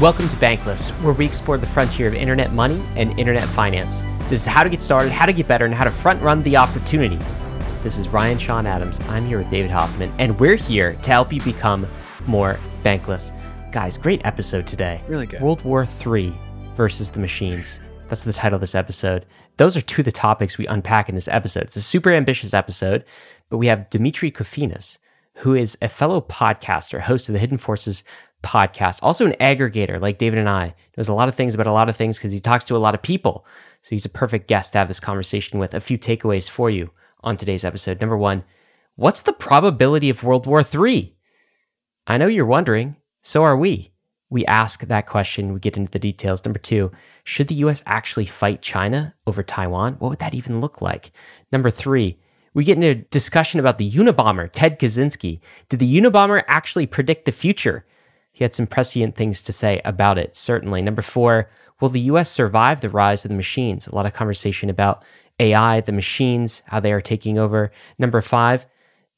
Welcome to Bankless, where we explore the frontier of internet money and internet finance. This is how to get started, how to get better, and how to front run the opportunity. This is Ryan Sean Adams. I'm here with David Hoffman, and we're here to help you become more bankless. Guys, great episode today. Really good. World War III versus the machines. That's the title of this episode. Those are two of the topics we unpack in this episode. It's a super ambitious episode, but we have Demetri Kofinas, who is a fellow podcaster, host of the Hidden Forces podcast, also an aggregator like David and I. Knows a lot of things about a lot of things because he talks to a lot of people. So he's a perfect guest to have this conversation with. A few takeaways for you on today's episode. Number one, what's the probability of World War III? I know you're wondering. So are we. We ask that question, we get into the details. Number two, should the US actually fight China over Taiwan? What would that even look like? Number three, we get into a discussion about the Unabomber, Ted Kaczynski. Did the Unabomber actually predict the future? He had some prescient things to say about it, certainly. Number four, will the US survive the rise of the machines? A lot of conversation about AI, the machines, how they are taking over. Number five,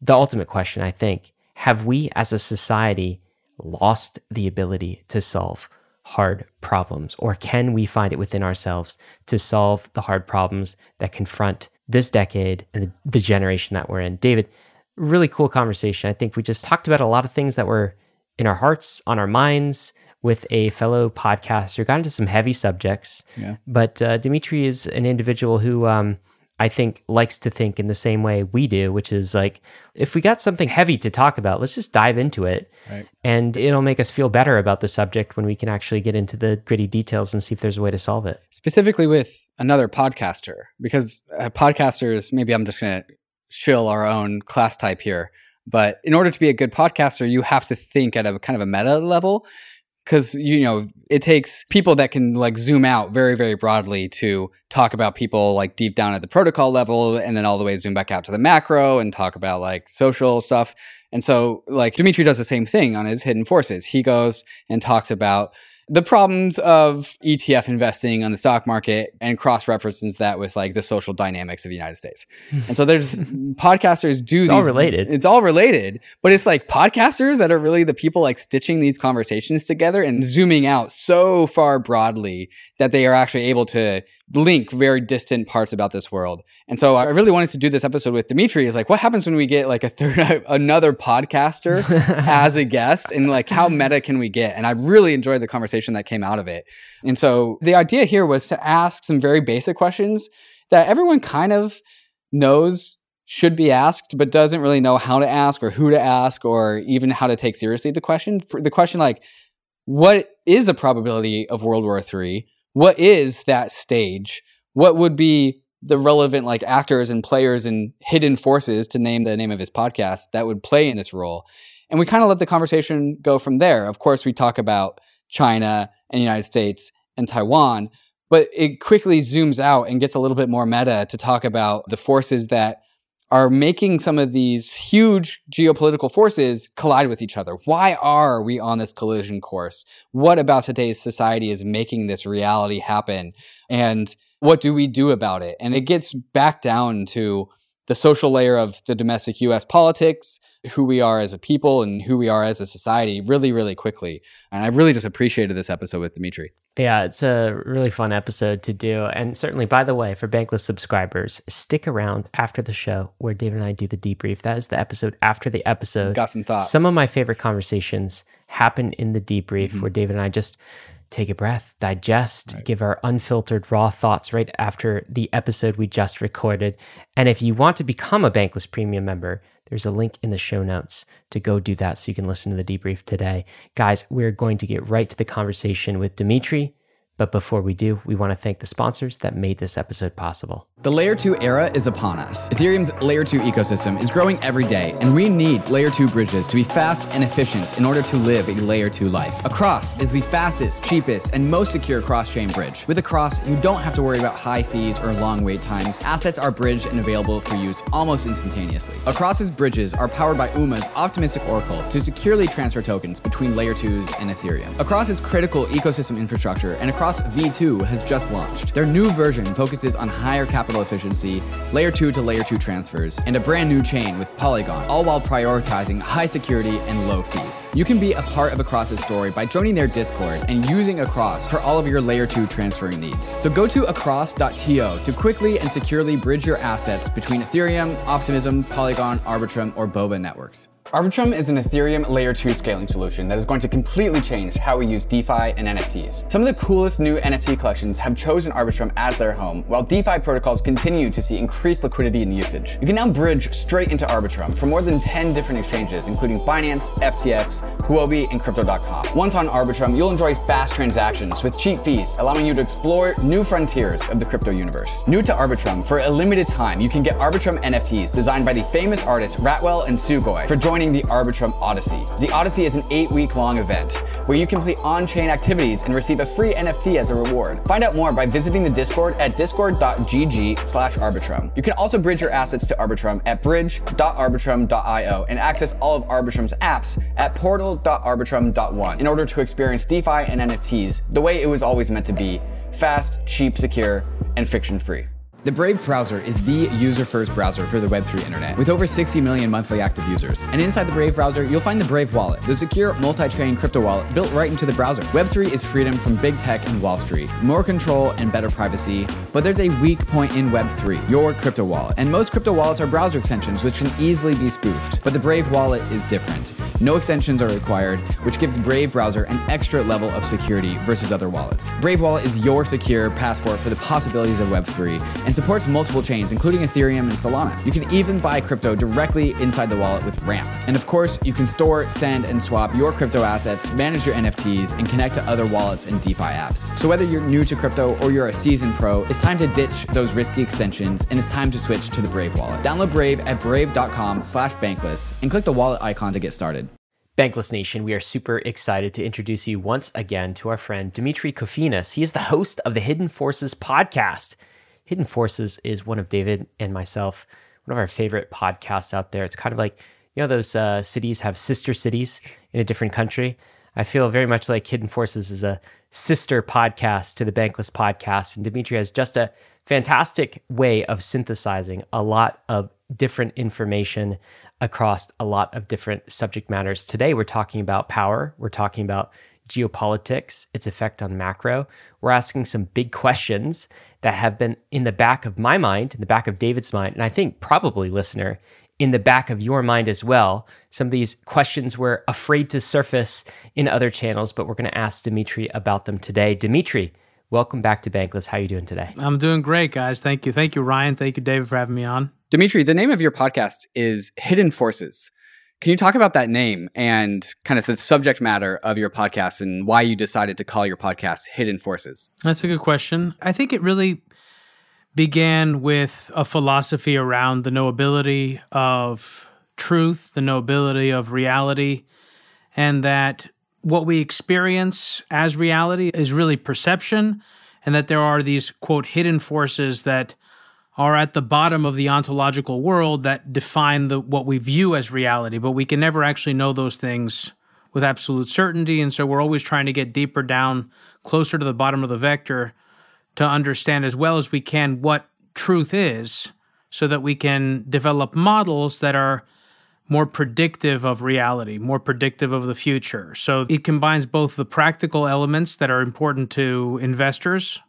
the ultimate question, I think have we as a society lost the ability to solve hard problems? Or can we find it within ourselves to solve the hard problems that confront this decade and the, generation that we're in? David, really cool conversation. I think we just talked about a lot of things that were in our hearts, on our minds, with a fellow podcaster. Got into some heavy subjects, Yeah. but uh, Demetri is an individual who um, I think likes to think in the same way we do, which is like, if we got something heavy to talk about, let's just dive into it. Right. And it'll make us feel better about the subject when we can actually get into the gritty details and see if there's a way to solve it. Specifically with another podcaster, because uh, podcasters, maybe I'm just going to shill our own class type here. But in order to be a good podcaster, you have to think at a kind of a meta level. Because you know it takes people that can like zoom out very very broadly to talk about people like deep down at the protocol level, and then all the way zoom back out to the macro and talk about like social stuff. And so like Demetri does the same thing on his hidden forces. He goes and talks about the problems of ETF investing on the stock market and cross references that with like the social dynamics of the United States. And so there's podcasters do It's these, all related. It's all related, but it's like podcasters that are really the people like stitching these conversations together and zooming out so far broadly that they are actually able to link very distant parts about this world. And so I really wanted to do this episode with Demetri is like what happens when we get like a third another podcaster as a guest and like how meta can we get? And I really enjoyed the conversation that came out of it. And so the idea here was to ask some very basic questions that everyone kind of knows should be asked but doesn't really know how to ask or who to ask or even how to take seriously the question. The question like what is the probability of World War III? What is that stage? What would be the relevant like actors and players and hidden forces to name the name of his podcast that would play in this role? And we kind of let the conversation go from there. Of course, we talk about China and the United States and Taiwan, but it quickly zooms out and gets a little bit more meta to talk about the forces that are making some of these huge geopolitical forces collide with each other. Why are we on this collision course? What about today's society is making this reality happen? And what do we do about it? And it gets back down to the social layer of the domestic US politics, who we are as a people and who we are as a society really, really quickly. And I really just appreciated this episode with Demetri. Yeah, it's a really fun episode to do. And certainly, by the way, for Bankless subscribers, stick around after the show where David and I do the debrief. That is the episode after the episode. Got some thoughts. Some of my favorite conversations happen in the debrief Mm-hmm. where David and I just take a breath, digest, give our unfiltered raw thoughts right after the episode we just recorded. And if you want to become a Bankless Premium member, there's a link in the show notes to go do that so you can listen to the debrief today. Guys, we're going to get right to the conversation with Demetri. But before we do, we want to thank the sponsors that made this episode possible. The Layer 2 era is upon us. Ethereum's Layer 2 ecosystem is growing every day, and we need Layer 2 bridges to be fast and efficient in order to live a Layer 2 life. Across is the fastest, cheapest, and most secure cross chain bridge. With Across, you don't have to worry about high fees or long wait times. Assets are bridged and available for use almost instantaneously. Across's bridges are powered by UMA's optimistic oracle to securely transfer tokens between Layer 2s and Ethereum. Across its critical ecosystem infrastructure and across Across V2 has just launched. Their new version focuses on higher capital efficiency, layer 2 to layer 2 transfers, and a brand new chain with Polygon, all while prioritizing high security and low fees. You can be a part of Across's story by joining their Discord and using Across for all of your layer 2 transferring needs. So go to across.to to quickly and securely bridge your assets between Ethereum, Optimism, Polygon, Arbitrum, or Boba networks. Arbitrum is an Ethereum layer 2 scaling solution that is going to completely change how we use DeFi and NFTs. Some of the coolest new NFT collections have chosen Arbitrum as their home, while DeFi protocols continue to see increased liquidity and usage. You can now bridge straight into Arbitrum from more than 10 different exchanges, including Binance, FTX, Huobi, and Crypto.com. Once on Arbitrum, you'll enjoy fast transactions with cheap fees, allowing you to explore new frontiers of the crypto universe. New to Arbitrum, for a limited time, you can get Arbitrum NFTs designed by the famous artists Ratwell and Sugoi for joining the Arbitrum Odyssey. The Odyssey is an eight week long event where you complete on chain activities and receive a free NFT as a reward. Find out more by visiting the Discord at discord.gg slash Arbitrum. You can also bridge your assets to Arbitrum at bridge.arbitrum.io and access all of Arbitrum's apps at portal.arbitrum.one in order to experience DeFi and NFTs the way it was always meant to be fast, cheap, secure, and friction free. The Brave browser is the user-first browser for the Web3 internet, with over 60 million monthly active users. And inside the Brave browser, you'll find the Brave Wallet, the secure multi-chain crypto wallet built right into the browser. Web3 is freedom from big tech and Wall Street, more control and better privacy, but there's a weak point in Web3, your crypto wallet. And most crypto wallets are browser extensions, which can easily be spoofed. But the Brave wallet is different. No extensions are required, which gives Brave browser an extra level of security versus other wallets. Brave wallet is your secure passport for the possibilities of Web3 and supports multiple chains, including Ethereum and Solana. You can even buy crypto directly inside the wallet with Ramp. And of course, you can store, send, and swap your crypto assets, manage your NFTs, and connect to other wallets and DeFi apps. So whether you're new to crypto or you're a seasoned pro, it's time to ditch those risky extensions and it's time to switch to the Brave wallet. Download Brave at brave.com slash bankless and click the wallet icon to get started. Bankless Nation, we are super excited to introduce you once again to our friend Demetri Kofinas. He is the host of the Hidden Forces podcast. Hidden Forces is one of David and myself, one of our favorite podcasts out there. It's kind of like, you know, those uh, cities have sister cities in a different country. I feel very much like Hidden Forces is a sister podcast to the Bankless podcast. And Demetri has just a fantastic way of synthesizing a lot of different information across a lot of different subject matters. Today, we're talking about power, we're talking about geopolitics, its effect on macro. We're asking some big questions that have been in the back of my mind, in the back of David's mind, and I think probably listener, in the back of your mind as well. Some of these questions we're afraid to surface in other channels, but we're going to ask Demetri about them today. Demetri, welcome back to Bankless. How are you doing today? I'm doing great, guys. Thank you. Thank you, Ryan. Thank you, David, for having me on. Demetri, the name of your podcast is Hidden Forces. Can you talk about that name and kind of the subject matter of your podcast and why you decided to call your podcast Hidden Forces? That's a good question. I think it really began with a philosophy around the knowability of truth, the knowability of reality, and that what we experience as reality is really perception, and that there are these, quote, hidden forces that are at the bottom of the ontological world that define the what we view as reality, but we can never actually know those things with absolute certainty. And so we're always trying to get deeper down, closer to the bottom of the vector to understand as well as we can what truth is so that we can develop models that are more predictive of reality, more predictive of the future. So it combines both the practical elements that are important to investors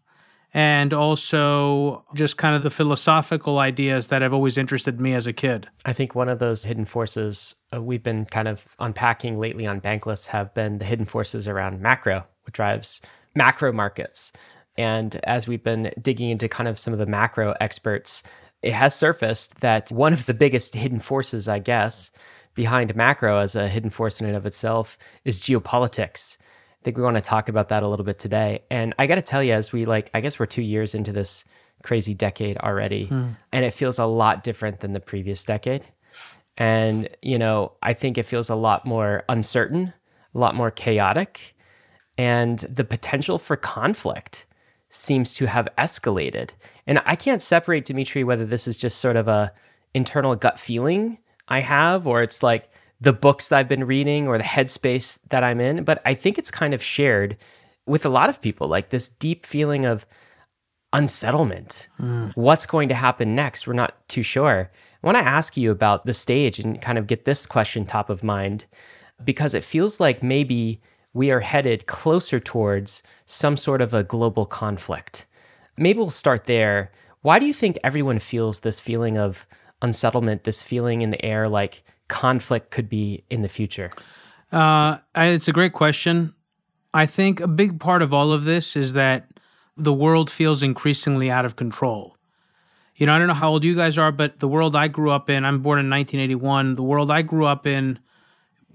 and also just kind of the philosophical ideas that have always interested me as a kid. I think one of those hidden forces uh, we've been kind of unpacking lately on Bankless have been the hidden forces around macro, which drives macro markets. And as we've been digging into kind of some of the macro experts, it has surfaced that one of the biggest hidden forces, I guess, behind macro as a hidden force in and of itself is geopolitics. I think we want to talk about that a little bit today. And I got to tell you, as we like, I guess we're two years into this crazy decade already, hmm. and it feels a lot different than the previous decade. And, you know, I think it feels a lot more uncertain, a lot more chaotic, and the potential for conflict seems to have escalated. And I can't separate, Demetri, whether this is just sort of a internal gut feeling I have, or it's like, the books that I've been reading or the headspace that I'm in, but I think it's kind of shared with a lot of people, like this deep feeling of unsettlement. Hmm. What's going to happen next? We're not too sure. I want to ask you about the stage and kind of get this question top of mind because it feels like maybe we are headed closer towards some sort of a global conflict. Maybe we'll start there. Why do you think everyone feels this feeling of unsettlement, this feeling in the air like conflict could be in the future? Uh, it's a great question. I think a big part of all of this is that the world feels increasingly out of control. You know, I don't know how old you guys are, but the world I grew up in, I'm born in 1981. The world I grew up in,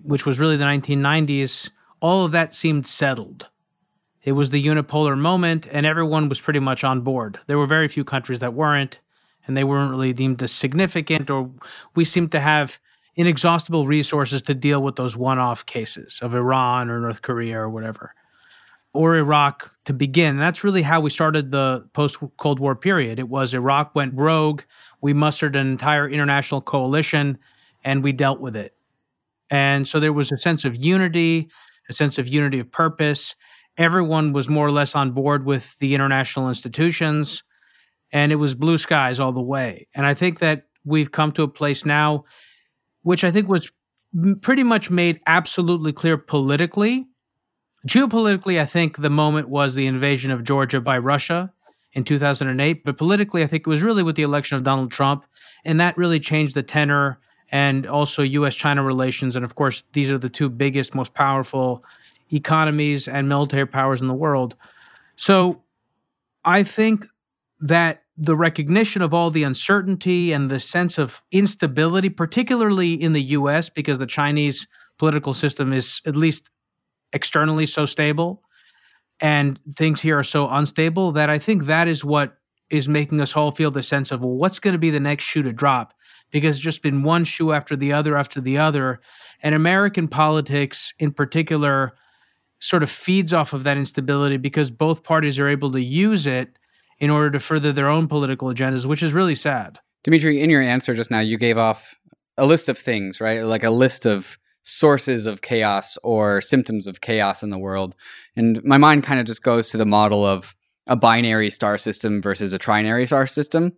which was really the 1990s, all of that seemed settled. It was the unipolar moment, and everyone was pretty much on board. There were very few countries that weren't, and they weren't really deemed as significant, or we seemed to have inexhaustible resources to deal with those one off cases of Iran or North Korea or whatever, or Iraq to begin. That's really how we started the post Cold War period. It was Iraq went rogue, we mustered an entire international coalition, and we dealt with it. And so there was a sense of unity, a sense of unity of purpose. Everyone was more or less on board with the international institutions, and it was blue skies all the way. And I think that we've come to a place now which I think was pretty much made absolutely clear politically. Geopolitically, I think the moment was the invasion of Georgia by Russia in 2008. But politically, I think it was really with the election of Donald Trump. And that really changed the tenor and also US China relations. And of course, these are the two biggest, most powerful economies and military powers in the world. So I think that the recognition of all the uncertainty and the sense of instability, particularly in the US, because the Chinese political system is at least externally so stable and things here are so unstable that I think that is what is making us all feel the sense of, well, what's going to be the next shoe to drop? Because it's just been one shoe after the other after the other. And American politics in particular sort of feeds off of that instability because both parties are able to use it in order to further their own political agendas, which is really sad. Demetri, in your answer just now, you gave off a list of things, right? Like a list of sources of chaos or symptoms of chaos in the world. And my mind kind of just goes to the model of a binary star system versus a trinary star system.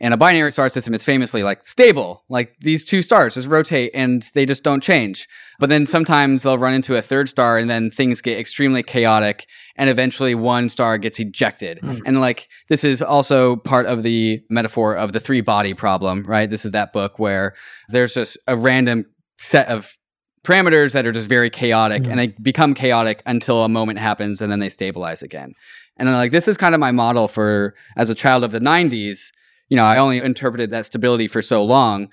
And a binary star system is famously like stable, like these two stars just rotate and they just don't change. But then sometimes they'll run into a third star and then things get extremely chaotic and eventually one star gets ejected. Mm. And like this is also part of the metaphor of the three body problem, right? This is that book where there's just a random set of parameters that are just very chaotic mm. and they become chaotic until a moment happens and then they stabilize again. And then like this is kind of my model for as a child of the 90s you know, I only interpreted that stability for so long,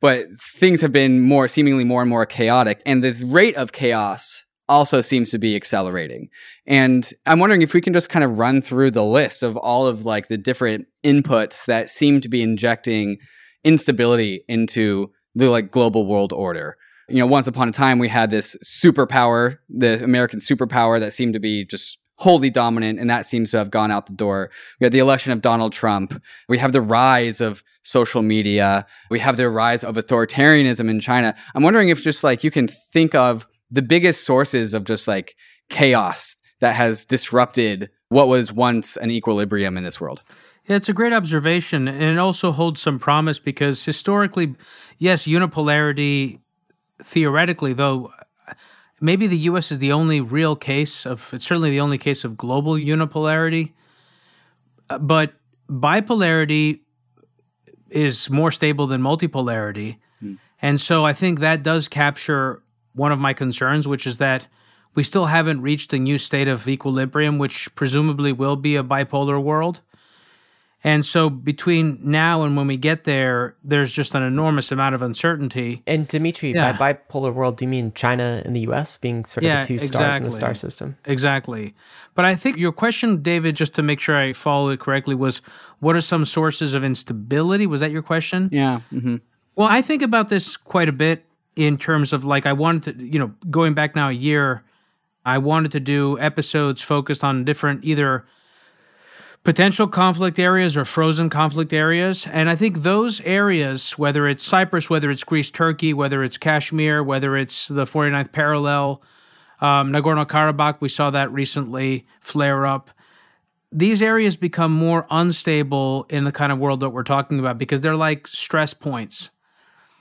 but things have been more seemingly more and more chaotic. And the rate of chaos also seems to be accelerating. And I'm wondering if we can just kind of run through the list of all of like the different inputs that seem to be injecting instability into the like global world order. You know, once upon a time we had this superpower, the American superpower that seemed to be just wholly dominant, and that seems to have gone out the door. We had the election of Donald Trump. We have the rise of social media. We have the rise of authoritarianism in China. I'm wondering if just like you can think of the biggest sources of just like chaos that has disrupted what was once an equilibrium in this world. Yeah, it's a great observation. And it also holds some promise because historically, yes, unipolarity, theoretically, though, maybe the U.S. is the only real case of it's certainly the only case of global unipolarity, uh, but bipolarity is more stable than multipolarity, mm. and so I think that does capture one of my concerns, which is that we still haven't reached a new state of equilibrium, which presumably will be a bipolar world. And so between now and when we get there, there's just an enormous amount of uncertainty. And Demetri, yeah. by bipolar world, do you mean China and the US being sort of yeah, the two exactly. stars in the star system? Exactly. But I think your question, David, just to make sure I follow it correctly, was what are some sources of instability? Was that your question? Yeah. Mm-hmm. Well, I think about this quite a bit in terms of like, I wanted to, you know, going back now a year, I wanted to do episodes focused on different either – potential conflict areas or frozen conflict areas. And I think those areas, whether it's Cyprus, whether it's Greece, Turkey, whether it's Kashmir, whether it's the 49th parallel, Um, Nagorno Karabakh, we saw that recently flare up. These areas become more unstable in the kind of world that we're talking about because they're like stress points.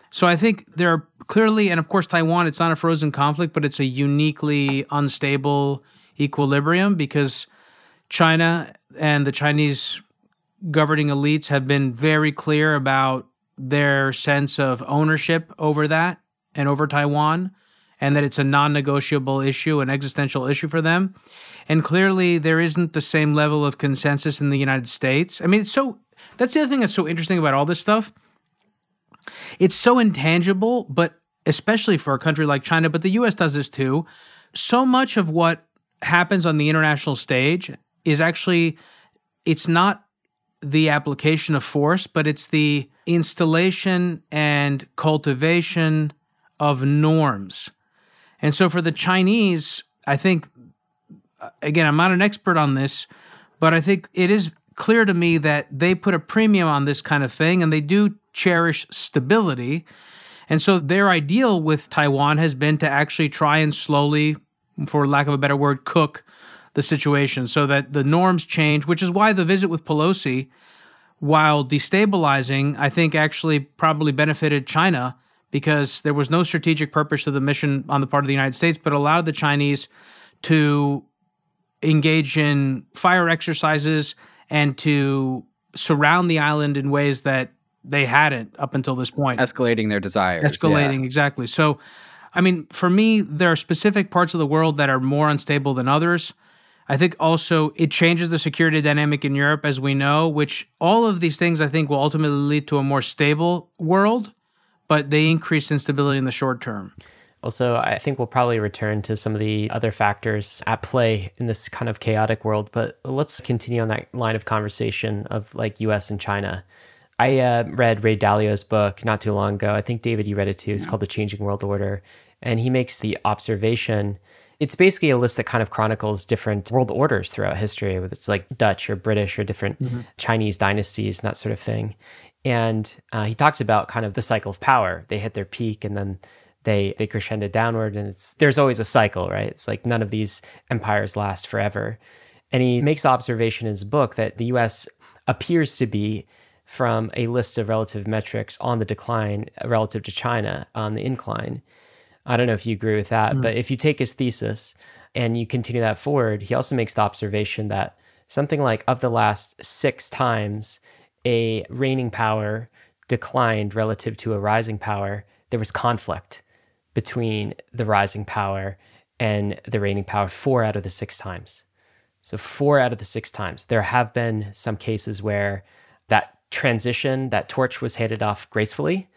So I think there are clearly, and of course, Taiwan, it's not a frozen conflict, but it's a uniquely unstable equilibrium because China and the Chinese governing elites have been very clear about their sense of ownership over that and over Taiwan, and that it's a non negotiable issue, an existential issue for them. And clearly, there isn't the same level of consensus in the United States. I mean, it's so that's the other thing that's so interesting about all this stuff. It's so intangible, but especially for a country like China, but the US does this too. So much of what happens on the international stage is actually it's not the application of force, but it's the installation and cultivation of norms. And so for the Chinese, I think, uh, again, I'm not an expert on this, but I think it is clear to me that they put a premium on this kind of thing and they do cherish stability. And so their ideal with Taiwan has been to actually try and slowly, for lack of a better word, cook the situation so that the norms change, which is why the visit with Pelosi, while destabilizing, I think actually probably benefited China because there was no strategic purpose to the mission on the part of the United States, but allowed the Chinese to engage in fire exercises and to surround the island in ways that they hadn't up until this point. Escalating their desires. Escalating, yeah. exactly. So, I mean, for me, there are specific parts of the world that are more unstable than others. I think also it changes the security dynamic in Europe, as we know, which all of these things I think will ultimately lead to a more stable world, but they increase instability in the short term. Also, I think we'll probably return to some of the other factors at play in this kind of chaotic world, but let's continue on that line of conversation of like US and China. I uh, read Ray Dalio's book not too long ago. I think David, you read it too. It's called The Changing World Order. And he makes the observation it's basically a list that kind of chronicles different world orders throughout history, whether it's like Dutch or British or different mm-hmm. Chinese dynasties and that sort of thing. And uh, he talks about kind of the cycle of power. They hit their peak and then they they crescendo downward, and it's there's always a cycle, right? It's like none of these empires last forever. And he makes the observation in his book that the U.S. appears to be from a list of relative metrics on the decline relative to China on the incline. I don't know if you agree with that, mm. but if you take his thesis and you continue that forward, he also makes the observation that something like of the last six times a reigning power declined relative to a rising power, there was conflict between the rising power and the reigning power four out of the six times. So, four out of the six times. There have been some cases where that transition, that torch was handed off gracefully,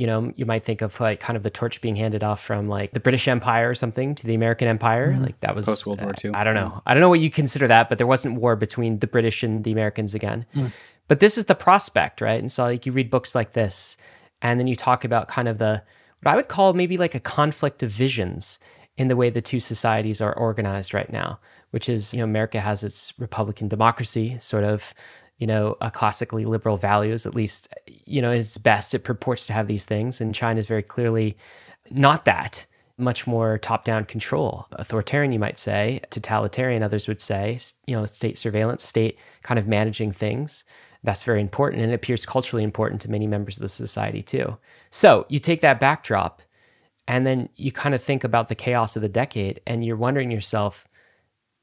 you know, you might think of like kind of the torch being handed off from like the British Empire or something to the American Empire. Mm-hmm. Like that was post World War II. Uh, I don't know. I don't know what you consider that, but there wasn't war between the British and the Americans again. Mm. But this is the prospect, right? And so like you read books like this, and then you talk about kind of the what I would call maybe like a conflict of visions in the way the two societies are organized right now, which is, you know, America has its Republican democracy, sort of you know, a classically liberal values, at least, you know, it's best. It purports to have these things. And China is very clearly not that, much more top down control, authoritarian, you might say, totalitarian, others would say, you know, state surveillance, state kind of managing things. That's very important. And it appears culturally important to many members of the society too. So you take that backdrop and then you kind of think about the chaos of the decade and you're wondering yourself,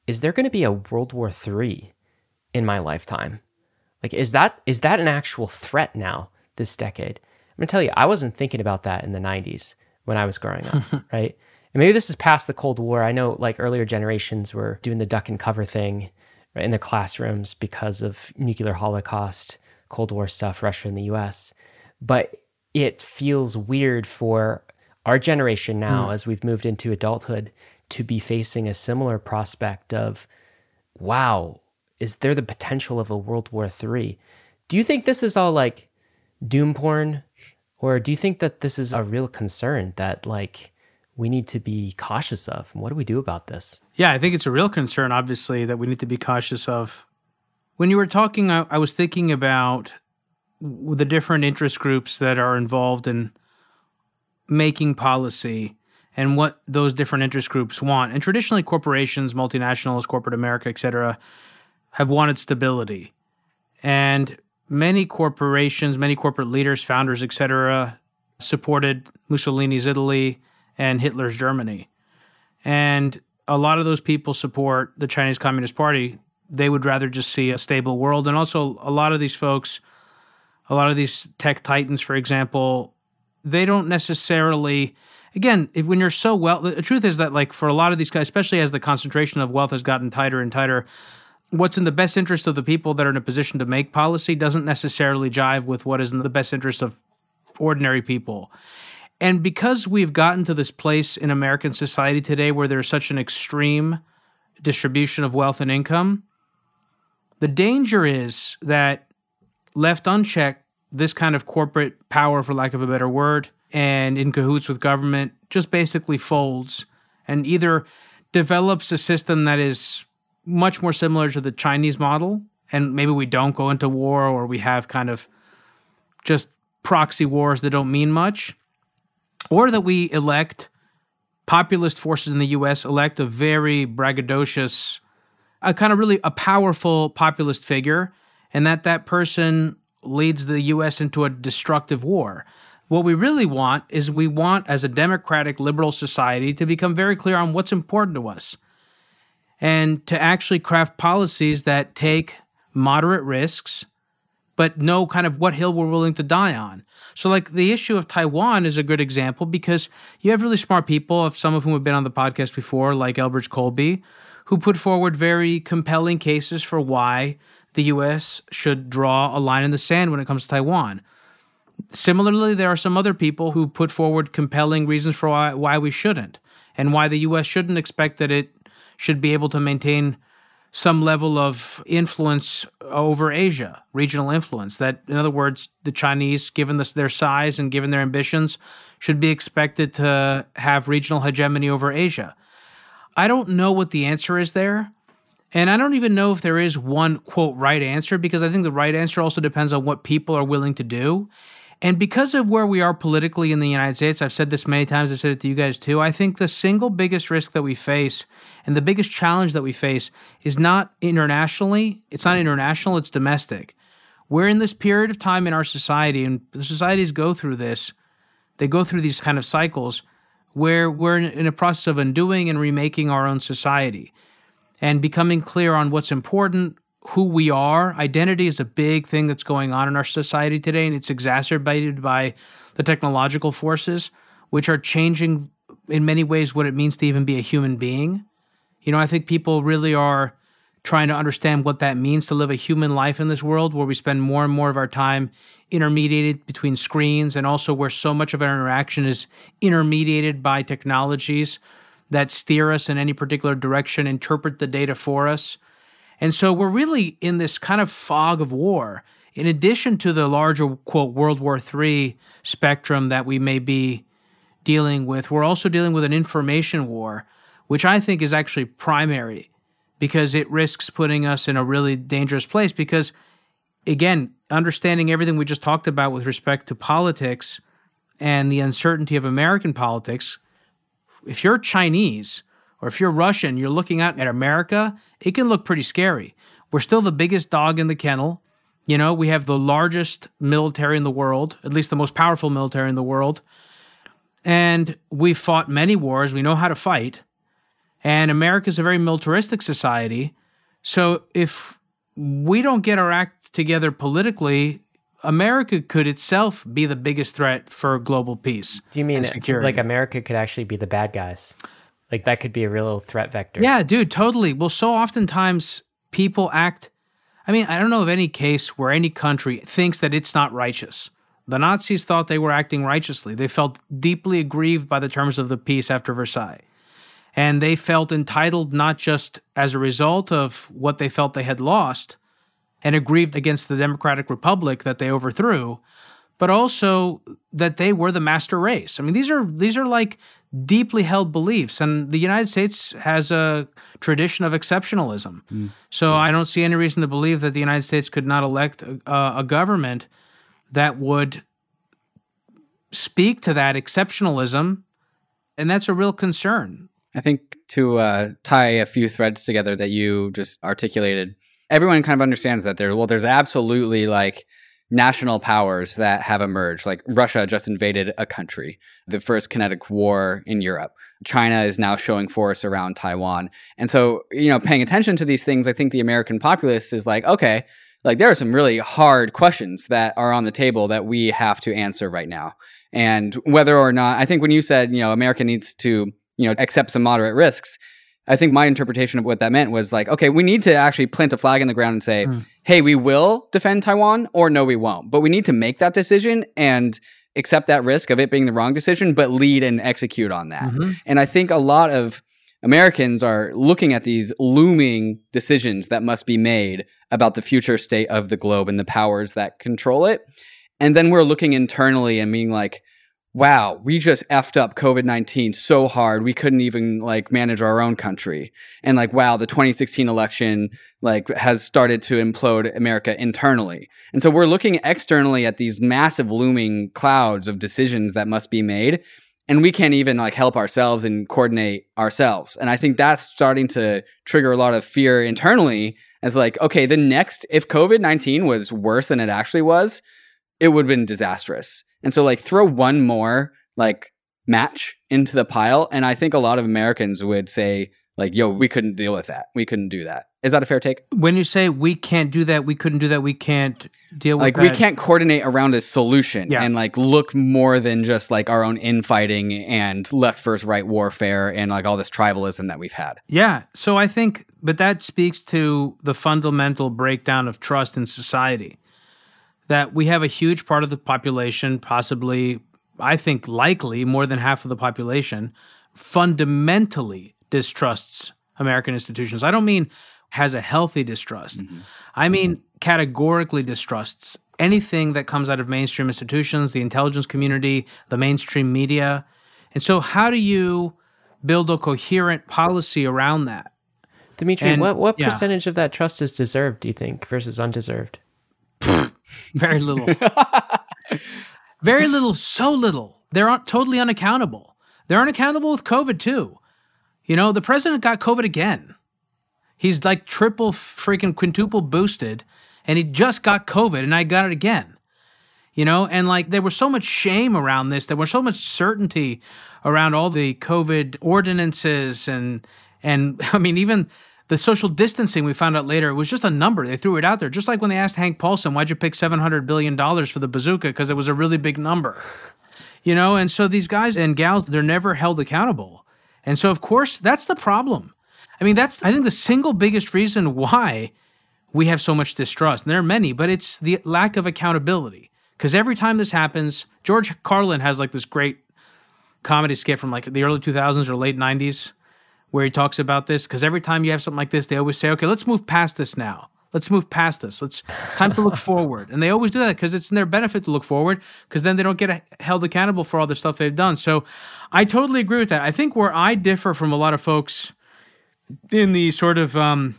is there going to be a World War III in my lifetime? Like, is that is that an actual threat now this decade? I'm gonna tell you, I wasn't thinking about that in the 90s when I was growing up, right? And maybe this is past the Cold War. I know like earlier generations were doing the duck and cover thing right, in their classrooms because of nuclear holocaust, Cold War stuff, Russia and the US. But it feels weird for our generation now, mm. as we've moved into adulthood, to be facing a similar prospect of, wow, is there the potential of a World War III? Do you think this is all like doom porn? Or do you think that this is a real concern that like we need to be cautious of? what do we do about this? Yeah, I think it's a real concern, obviously, that we need to be cautious of. When you were talking, I, I was thinking about the different interest groups that are involved in making policy and what those different interest groups want. And traditionally, corporations, multinationals, corporate America, et cetera, have wanted stability. And many corporations, many corporate leaders, founders, etc., supported Mussolini's Italy and Hitler's Germany. And a lot of those people support the Chinese Communist Party. They would rather just see a stable world. And also, a lot of these folks, a lot of these tech titans, for example, they don't necessarily again, if, when you're so well, the truth is that like for a lot of these guys, especially as the concentration of wealth has gotten tighter and tighter, what's in the best interest of the people that are in a position to make policy doesn't necessarily jive with what is in the best interest of ordinary people. And because we've gotten to this place in American society today where there's such an extreme distribution of wealth and income, the danger is that left unchecked, this kind of corporate power, for lack of a better word, and in cahoots with government just basically folds and either develops a system that is much more similar to the Chinese model and maybe we don't go into war or we have kind of just proxy wars that don't mean much or that we elect populist forces in the US elect a very braggadocious a kind of really a powerful populist figure and that that person leads the US into a destructive war. What we really want is we want, as a democratic liberal society, to become very clear on what's important to us and to actually craft policies that take moderate risks, but know kind of what hill we're willing to die on. So, like the issue of Taiwan is a good example because you have really smart people, of some of whom have been on the podcast before, like Elbridge Colby, who put forward very compelling cases for why the US should draw a line in the sand when it comes to Taiwan. Similarly, there are some other people who put forward compelling reasons for why, why we shouldn't, and why the U.S. shouldn't expect that it should be able to maintain some level of influence over Asia, regional influence. That, in other words, the Chinese, given this, their size and given their ambitions, should be expected to have regional hegemony over Asia. I don't know what the answer is there. And I don't even know if there is one quote right answer because I think the right answer also depends on what people are willing to do. And because of where we are politically in the United States, I've said this many times, I've said it to you guys too. I think the single biggest risk that we face and the biggest challenge that we face is not internationally, it's not international, it's domestic. We're in this period of time in our society, and the societies go through this, they go through these kind of cycles where we're in a process of undoing and remaking our own society and becoming clear on what's important, who we are. Identity is a big thing that's going on in our society today, and it's exacerbated by the technological forces, which are changing in many ways what it means to even be a human being. You know, I think people really are trying to understand what that means to live a human life in this world where we spend more and more of our time intermediated between screens and also where so much of our interaction is intermediated by technologies that steer us in any particular direction, interpret the data for us. And so we're really in this kind of fog of war. In addition to the larger, quote, World War III spectrum that we may be dealing with, we're also dealing with an information war, which I think is actually primary because it risks putting us in a really dangerous place. Because, again, understanding everything we just talked about with respect to politics and the uncertainty of American politics, if you're Chinese, or if you're Russian, you're looking out at America, it can look pretty scary. We're still the biggest dog in the kennel. You know, we have the largest military in the world, at least the most powerful military in the world. And we've fought many wars. We know how to fight. And America is a very militaristic society. So if we don't get our act together politically, America could itself be the biggest threat for global peace. Do you mean like America could actually be the bad guys? Like that could be a real threat vector. Yeah, dude, totally. Well, so oftentimes people act. I mean, I don't know of any case where any country thinks that it's not righteous. The Nazis thought they were acting righteously. They felt deeply aggrieved by the terms of the peace after Versailles. And they felt entitled not just as a result of what they felt they had lost and aggrieved against the Democratic Republic that they overthrew, but also that they were the master race. I mean, these are these are like deeply held beliefs, and the United States has a tradition of exceptionalism. Mm. So I don't see any reason to believe that the United States could not elect a, a government that would speak to that exceptionalism And that's a real concern. I think to uh, tie a few threads together that you just articulated, everyone kind of understands that there, well, there's absolutely like national powers that have emerged. Like Russia just invaded a country, the first kinetic war in Europe. China is now showing force around Taiwan. And so, you know, paying attention to these things, I think the American populace is like, okay, like there are some really hard questions that are on the table that we have to answer right now. And whether or not, I think when you said, you know, America needs to you know, accept some moderate risks. I think my interpretation of what that meant was like, okay, we need to actually plant a flag in the ground and say, mm. hey, we will defend Taiwan or no, we won't. But we need to make that decision and accept that risk of it being the wrong decision, but lead and execute on that. Mm-hmm. And I think a lot of Americans are looking at these looming decisions that must be made about the future state of the globe and the powers that control it. And then we're looking internally and being like, wow, we just effed up COVID 19 so hard, we couldn't even like manage our own country. And like, wow, the 2016 election like has started to implode America internally. And so we're looking externally at these massive looming clouds of decisions that must be made. And we can't even like help ourselves and coordinate ourselves. And I think that's starting to trigger a lot of fear internally as like, okay, the next, if COVID 19 was worse than it actually was, it would have been disastrous. And so like throw one more like match into the pile. And I think a lot of Americans would say, like, yo, we couldn't deal with that. We couldn't do that. Is that a fair take? When you say we can't do that, we couldn't do that, we can't deal with like that. we can't coordinate around a solution yeah. and like look more than just like our own infighting and left versus right warfare and like all this tribalism that we've had. Yeah. So I think but that speaks to the fundamental breakdown of trust in society that we have a huge part of the population, possibly, I think likely more than half of the population, fundamentally distrusts American institutions. I don't mean has a healthy distrust. Mm-hmm. I mean categorically distrusts anything that comes out of mainstream institutions, the intelligence community, the mainstream media. And so how do you build a coherent policy around that? Demetri, and, what what yeah. percentage of that trust is deserved, do you think, versus undeserved? Very little. Very little, so little. They're totally unaccountable. They're unaccountable with COVID too. You know, the president got COVID again. He's like triple freaking quintuple boosted and he just got COVID and I got it again. You know, and like there was so much shame around this, there was so much certainty around all the COVID ordinances and and I mean even the social distancing we found out later, was just a number. They threw it out there. Just like when they asked Hank Paulson, why'd you pick $700 billion for the bazooka? Because it was a really big number. You know, and so these guys and gals, they're never held accountable. And so, of course, that's the problem. I mean, that's, I think, the single biggest reason why we have so much distrust. And there are many, but it's the lack of accountability. Because every time this happens, George Carlin has like this great comedy skit from like the early 2000s or late 90s where he talks about this because every time you have something like this, they always say, "Okay, let's move past this now. Let's move past this. Let's it's time to look forward." And they always do that because it's in their benefit to look forward because then they don't get held accountable for all the stuff they've done. So, I totally agree with that. I think where I differ from a lot of folks in the sort of, um,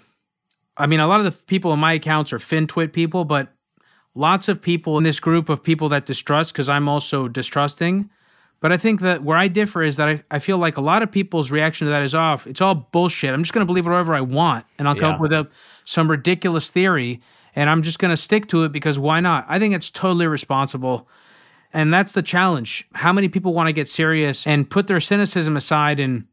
I mean, a lot of the people in my accounts are FinTwit people, but lots of people in this group of people that distrust because I'm also distrusting but I think that where I differ is that I, I feel like a lot of people's reaction to that is off. It's all bullshit. I'm just going to believe whatever I want, and I'll come yeah. up with a, some ridiculous theory, and I'm just going to stick to it because why not? I think it's totally responsible. And that's the challenge. How many people want to get serious and put their cynicism aside and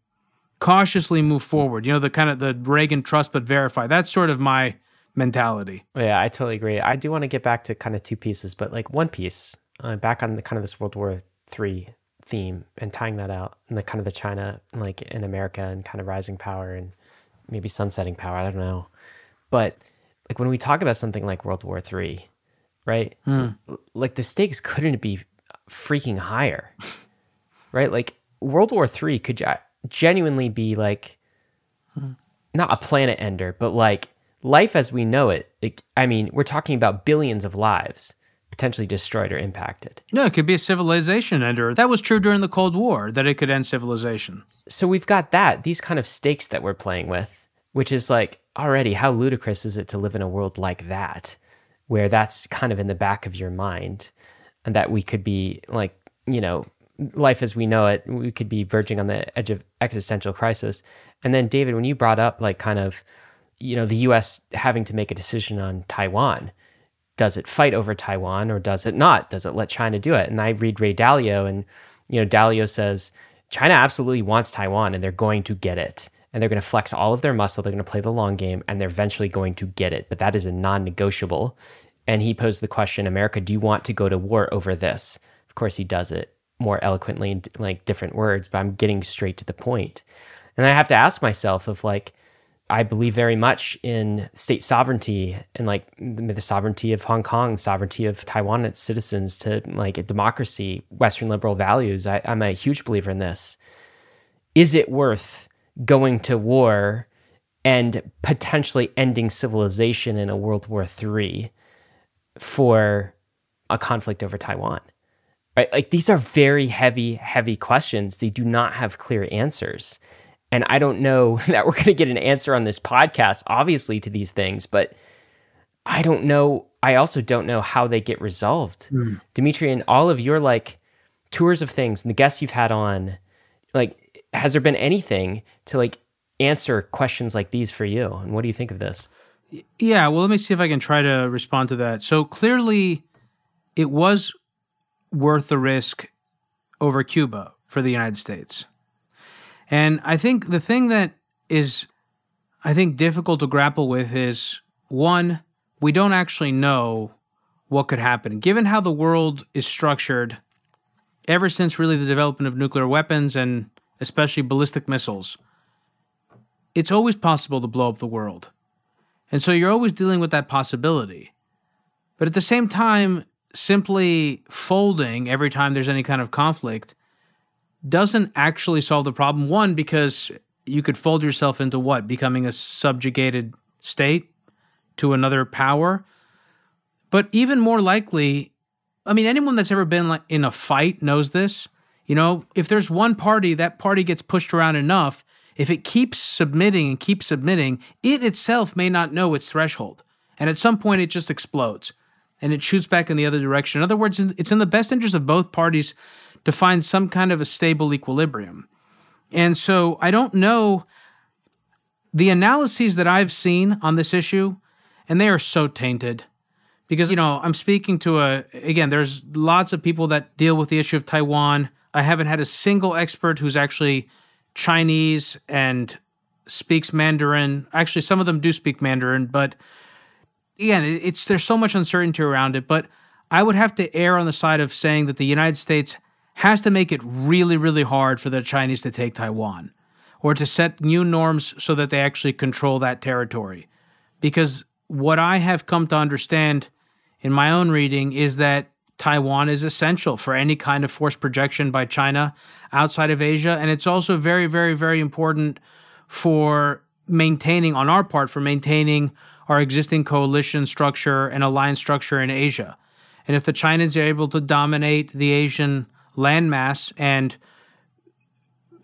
cautiously move forward? You know, the kind of the Reagan trust but verify. That's sort of my mentality. Yeah, I totally agree. I do want to get back to kind of two pieces, but like one piece, uh, back on the kind of this World War Three theme and tying that out and the kind of the China like in America and kind of rising power and maybe sunsetting power. I don't know. But like when we talk about something like World War Three, right? Mm. Like the stakes couldn't be freaking higher, right? Like World War Three could genuinely be like mm. not a planet ender, but like life as we know it. it. I mean, we're talking about billions of lives potentially destroyed or impacted. No, it could be a civilization ender. That was true during the Cold War, that it could end civilization. So we've got that, these kind of stakes that we're playing with, which is like already how ludicrous is it to live in a world like that, where that's kind of in the back of your mind, and that we could be like, you know, life as we know it, we could be verging on the edge of existential crisis. And then, David, when you brought up like kind of, you know, the U.S. having to make a decision on Taiwan, does it fight over Taiwan or does it not? Does it let China do it? And I read Ray Dalio, and you know, Dalio says China absolutely wants Taiwan, and they're going to get it. And they're going to flex all of their muscle. They're going to play the long game, and they're eventually going to get it. But that is a non-negotiable. And he posed the question, America, do you want to go to war over this? Of course, he does it more eloquently in like different words, but I'm getting straight to the point. And I have to ask myself of like, I believe very much in state sovereignty and like the sovereignty of Hong Kong, sovereignty of Taiwan and its citizens to like a democracy, Western liberal values. I, I'm a huge believer in this. Is it worth going to war and potentially ending civilization in a World War III for a conflict over Taiwan? Right? Like these are very heavy, heavy questions. They do not have clear answers. And I don't know that we're going to get an answer on this podcast, obviously, to these things, but I don't know. I also don't know how they get resolved. Mm. Demetri, and all of your like tours of things and the guests you've had on, like, has there been anything to like answer questions like these for you? And what do you think of this? Yeah, well, let me see if I can try to respond to that. So clearly, it was worth the risk over Cuba for the United States. And I think the thing that is, I think, difficult to grapple with is one, we don't actually know what could happen. Given how the world is structured, ever since really the development of nuclear weapons and especially ballistic missiles, it's always possible to blow up the world. And so you're always dealing with that possibility. But at the same time, simply folding every time there's any kind of conflict doesn't actually solve the problem. One, because you could fold yourself into what? Becoming a subjugated state to another power. But even more likely, I mean, anyone that's ever been in a fight knows this. You know, if there's one party, that party gets pushed around enough. If it keeps submitting and keeps submitting, it itself may not know its threshold. And at some point, it just explodes and it shoots back in the other direction. In other words, it's in the best interest of both parties to find some kind of a stable equilibrium. And so I don't know the analyses that I've seen on this issue, and they are so tainted. Because, you know, I'm speaking to a, again, there's lots of people that deal with the issue of Taiwan. I haven't had a single expert who's actually Chinese and speaks Mandarin. Actually, some of them do speak Mandarin, but again, it's there's so much uncertainty around it. But I would have to err on the side of saying that the United States has to make it really, really hard for the Chinese to take Taiwan or to set new norms so that they actually control that territory. Because what I have come to understand in my own reading is that Taiwan is essential for any kind of force projection by China outside of Asia. And it's also very, very, very important for maintaining, on our part, for maintaining our existing coalition structure and alliance structure in Asia. And if the Chinese are able to dominate the Asian landmass and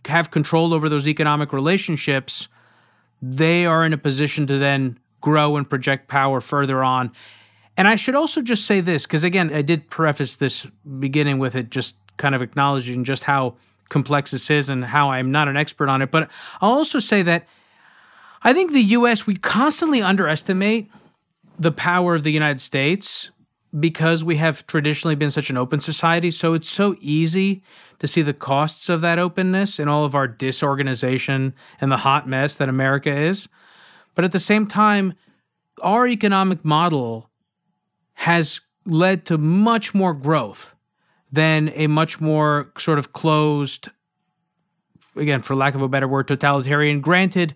have control over those economic relationships, they are in a position to then grow and project power further on. And I should also just say this, because again, I did preface this beginning with it, just kind of acknowledging just how complex this is and how I'm not an expert on it. But I'll also say that I think the US, we constantly underestimate the power of the United States because we have traditionally been such an open society, so it's so easy to see the costs of that openness and all of our disorganization and the hot mess that America is. But at the same time, our economic model has led to much more growth than a much more sort of closed, again, for lack of a better word, totalitarian. Granted,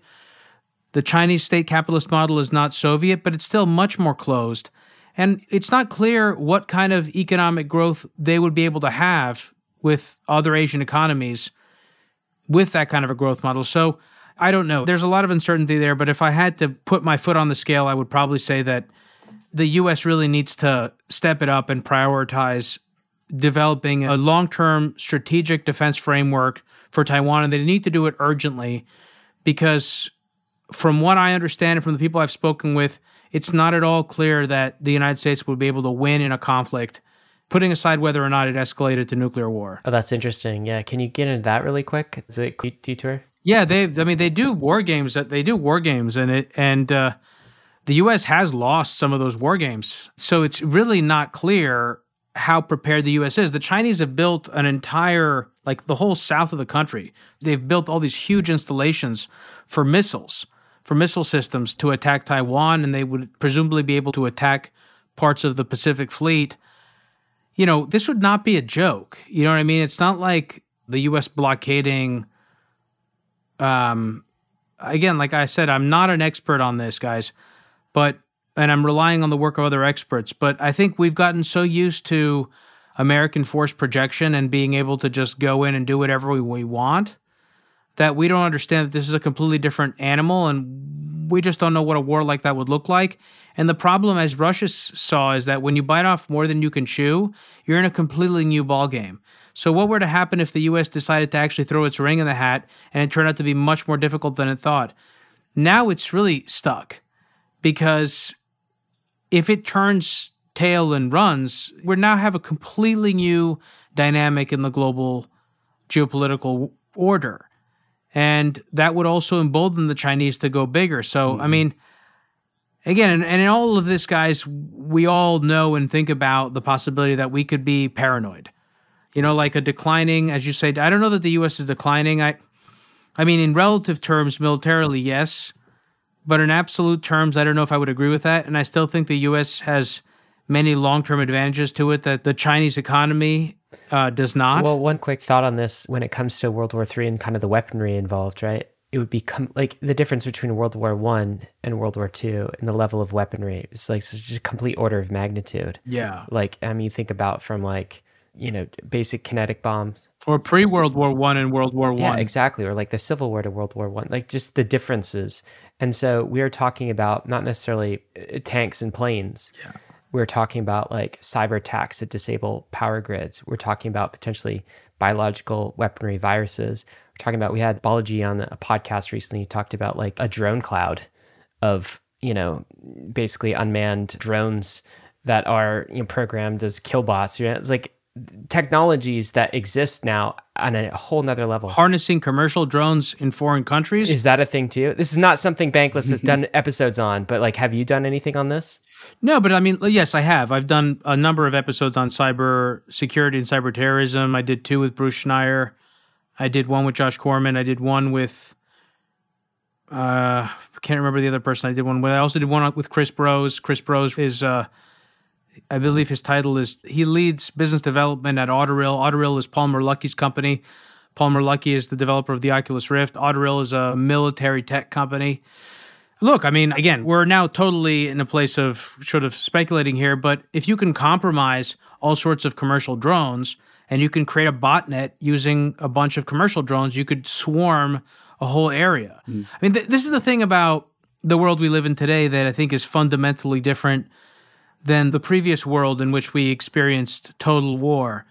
the Chinese state capitalist model is not Soviet, but it's still much more closed. And it's not clear what kind of economic growth they would be able to have with other Asian economies with that kind of a growth model. So I don't know. There's a lot of uncertainty there, but if I had to put my foot on the scale, I would probably say that the US really needs to step it up and prioritize developing a long term strategic defense framework for Taiwan. And they need to do it urgently because, from what I understand and from the people I've spoken with, it's not at all clear that the United States would be able to win in a conflict putting aside whether or not it escalated to nuclear war. Oh, that's interesting. Yeah, can you get into that really quick? Is it a detour? Yeah, they. I mean, they do war games. That they do war games, and it and uh, the U.S. has lost some of those war games. So it's really not clear how prepared the U.S. is. The Chinese have built an entire, like the whole south of the country. They've built all these huge installations for missiles, for missile systems to attack Taiwan, and they would presumably be able to attack parts of the Pacific Fleet. You know, this would not be a joke. You know what I mean? It's not like the U.S. blockading um, again, like I said, I'm not an expert on this, guys, but and I'm relying on the work of other experts. But I think we've gotten so used to American force projection and being able to just go in and do whatever we, we want that we don't understand that this is a completely different animal and we just don't know what a war like that would look like. And the problem, as Russia saw, is that when you bite off more than you can chew, you're in a completely new ballgame. So, what were to happen if the U.S. decided to actually throw its ring in the hat and it turned out to be much more difficult than it thought? Now it's really stuck because if it turns tail and runs, we now have a completely new dynamic in the global geopolitical order. And that would also embolden the Chinese to go bigger. So, mm-hmm. I mean, again, and, and in all of this, guys, we all know and think about the possibility that we could be paranoid you know, like a declining, as you say. I don't know that the U.S. is declining. I, I mean, in relative terms, militarily, yes, but in absolute terms, I don't know if I would agree with that. And I still think the U.S. has many long-term advantages to it that the Chinese economy uh, does not. Well, one quick thought on this when it comes to World War III and kind of the weaponry involved, right? It would be com- like the difference between World War One and World War Two and the level of weaponry. It's like such a complete order of magnitude. Yeah. Like I mean, you think about from like you know basic kinetic bombs or pre World War One and World War One. Yeah, exactly. Or like the Civil War to World War One, like just the differences. And so we are talking about not necessarily uh, tanks and planes. Yeah. We're talking about like cyber attacks that disable power grids. We're talking about potentially biological weaponry viruses. We're talking about we had Balaji on a podcast recently. He talked about like a drone cloud of you know basically unmanned drones that are you know, programmed as killbots. It's like technologies that exist now on a whole nother level. Harnessing commercial drones in foreign countries. Is that a thing too? This is not something Bankless has done episodes on, but like, have you done anything on this? No, but I mean, yes, I have. I've done a number of episodes on cyber security and cyber terrorism. I did two with Bruce Schneier. I did one with Josh Corman. I did one with, uh, I can't remember the other person I did one with. I also did one with Chris Brose. Chris Brose is, uh, I believe his title is he leads business development at Anduril. Anduril is Palmer Luckey's company. Palmer Luckey is the developer of the Oculus Rift. Anduril is a military tech company. Look, I mean, again, we're now totally in a place of sort of speculating here, but if you can compromise all sorts of commercial drones and you can create a botnet using a bunch of commercial drones, you could swarm a whole area. Mm. I mean, th- this is the thing about the world we live in today that I think is fundamentally different than the previous world in which we experienced total war,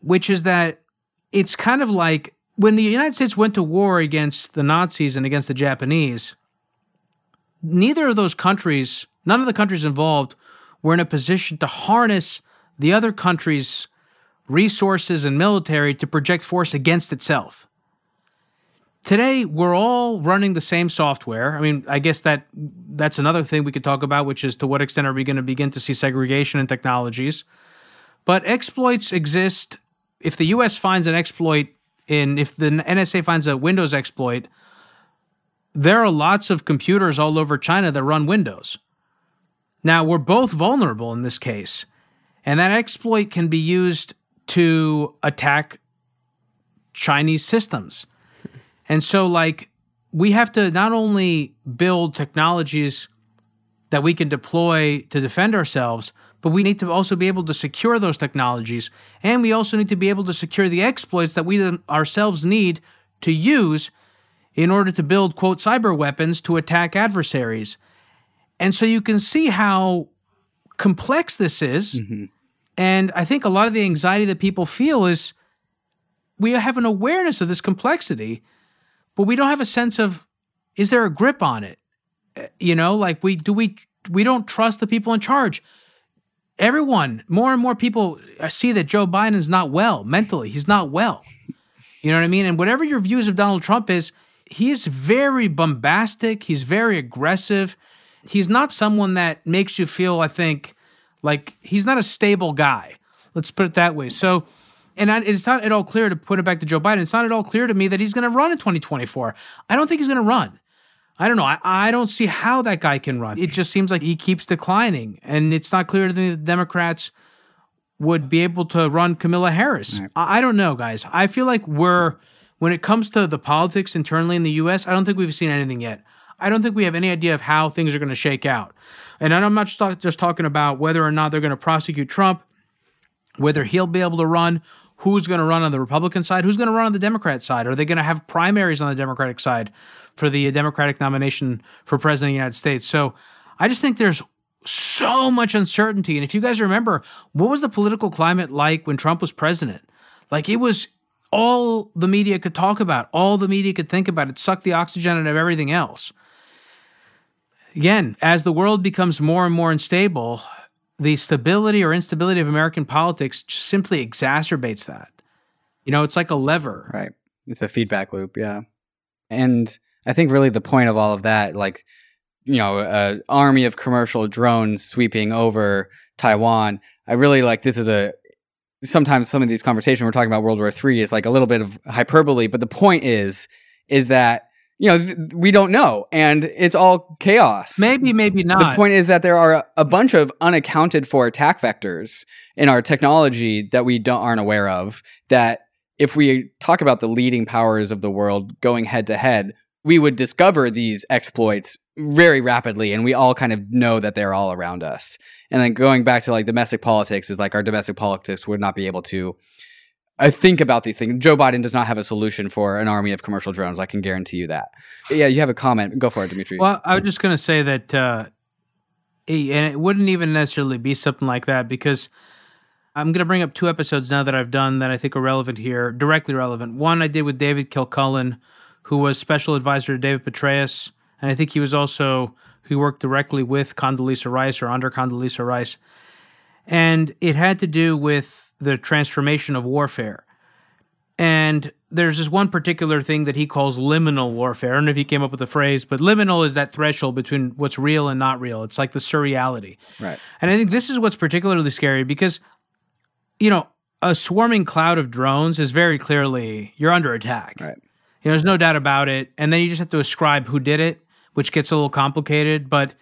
which is that it's kind of like when the United States went to war against the Nazis and against the Japanese, neither of those countries, none of the countries involved, were in a position to harness the other country's resources and military to project force against itself. Today, we're all running the same software. I mean, I guess that that's another thing we could talk about, which is to what extent are we going to begin to see segregation in technologies? But exploits exist. If the US finds an exploit in, if the NSA finds a Windows exploit, there are lots of computers all over China that run Windows. Now, we're both vulnerable in this case, and that exploit can be used to attack Chinese systems. And so, like, we have to not only build technologies that we can deploy to defend ourselves, but we need to also be able to secure those technologies. And we also need to be able to secure the exploits that we ourselves need to use in order to build, quote, cyber weapons to attack adversaries. And so you can see how complex this is. Mm-hmm. And I think a lot of the anxiety that people feel is we have an awareness of this complexity but we don't have a sense of is there a grip on it? You know, like we do we we don't trust the people in charge. everyone, more and more people see that Joe Biden is not well mentally. He's not well. You know what I mean? And whatever your views of Donald Trump is, he's very bombastic. He's very aggressive. He's not someone that makes you feel, I think, like he's not a stable guy. Let's put it that way. So, and it's not at all clear to put it back to Joe Biden. It's not at all clear to me that he's going to run in 2024. I don't think he's going to run. I don't know. I, I don't see how that guy can run. It just seems like he keeps declining. And it's not clear to me that the Democrats would be able to run Kamala Harris. Right. I, I don't know, guys. I feel like we're, when it comes to the politics internally in the US, I don't think we've seen anything yet. I don't think we have any idea of how things are going to shake out. And I'm not just, talk, just talking about whether or not they're going to prosecute Trump, whether he'll be able to run, who's going to run on the Republican side, who's going to run on the Democrat side. Are they going to have primaries on the Democratic side? for the uh, Democratic nomination for president of the United States. So I just think there's so much uncertainty. And if you guys remember, what was the political climate like when Trump was president? Like it was all the media could talk about, all the media could think about. It sucked the oxygen out of everything else. Again, as the world becomes more and more unstable, the stability or instability of American politics simply exacerbates that. You know, it's like a lever. Right. It's a feedback loop. Yeah. And I think really the point of all of that, like, you know, an army of commercial drones sweeping over Taiwan. I really like this is a sometimes some of these conversations we're talking about World War III is like a little bit of hyperbole, but the point is is that you know th- we don't know and it's all chaos. Maybe, maybe not. The point is that there are a bunch of unaccounted for attack vectors in our technology that we don't aren't aware of. That if we talk about the leading powers of the world going head to head, we would discover these exploits very rapidly and we all kind of know that they're all around us and then going back to like domestic politics is like our domestic politics would not be able to I think about these things. Joe Biden does not have a solution for an army of commercial drones. I can guarantee you that. Yeah, you have a comment. Go for it, Demetri. Well, I was just going to say that, uh, and it wouldn't even necessarily be something like that because I'm going to bring up two episodes now that I've done that I think are relevant here, directly relevant. One I did with David Kilcullen who was special advisor to David Petraeus, and I think he was also he worked directly with Condoleezza Rice or under Condoleezza Rice, and it had to do with the transformation of warfare. And there's this one particular thing that he calls liminal warfare. I don't know if he came up with the phrase, but liminal is that threshold between what's real and not real. It's like the surreality. Right. And I think this is what's particularly scary because, you know, a swarming cloud of drones is very clearly you're under attack. Right. You know, there's no doubt about it. And then you just have to ascribe who did it, which gets a little complicated, but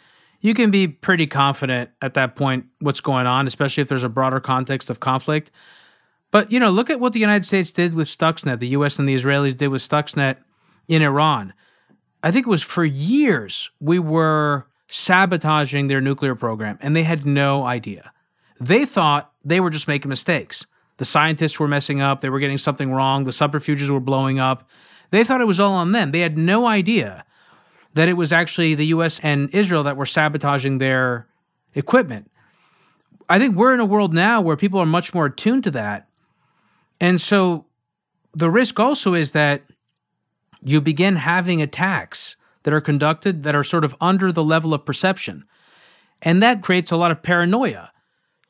you can be pretty confident at that point what's going on, especially if there's a broader context of conflict. But, you know, look at what the United States did with Stuxnet, the US and the Israelis did with Stuxnet in Iran. I think it was for years we were sabotaging their nuclear program, and they had no idea. They thought they were just making mistakes. The scientists were messing up, they were getting something wrong, the subterfuges were blowing up. They thought it was all on them. They had no idea that it was actually the US and Israel that were sabotaging their equipment. I think we're in a world now where people are much more attuned to that. And so the risk also is that you begin having attacks that are conducted that are sort of under the level of perception. And that creates a lot of paranoia.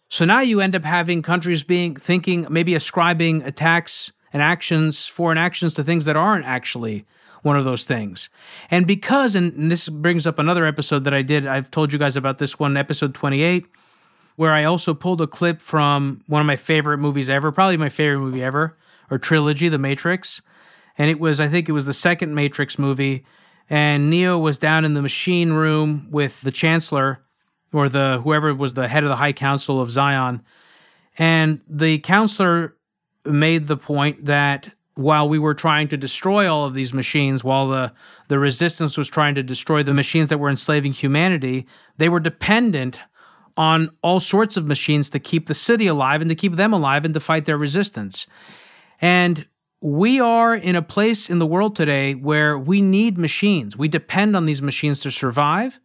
So now you end up having countries being thinking, maybe ascribing attacks and actions, foreign actions to things that aren't actually one of those things. And because, and this brings up another episode that I did, I've told you guys about this one, episode 28, where I also pulled a clip from one of my favorite movies ever, probably my favorite movie ever, or trilogy, The Matrix. And it was, I think it was the second Matrix movie. And Neo was down in the machine room with the Chancellor, or the whoever was the head of the High Council of Zion. And the counselor made the point that while we were trying to destroy all of these machines, while the, the resistance was trying to destroy the machines that were enslaving humanity, they were dependent on all sorts of machines to keep the city alive and to keep them alive and to fight their resistance. And we are in a place in the world today where we need machines. We depend on these machines to survive.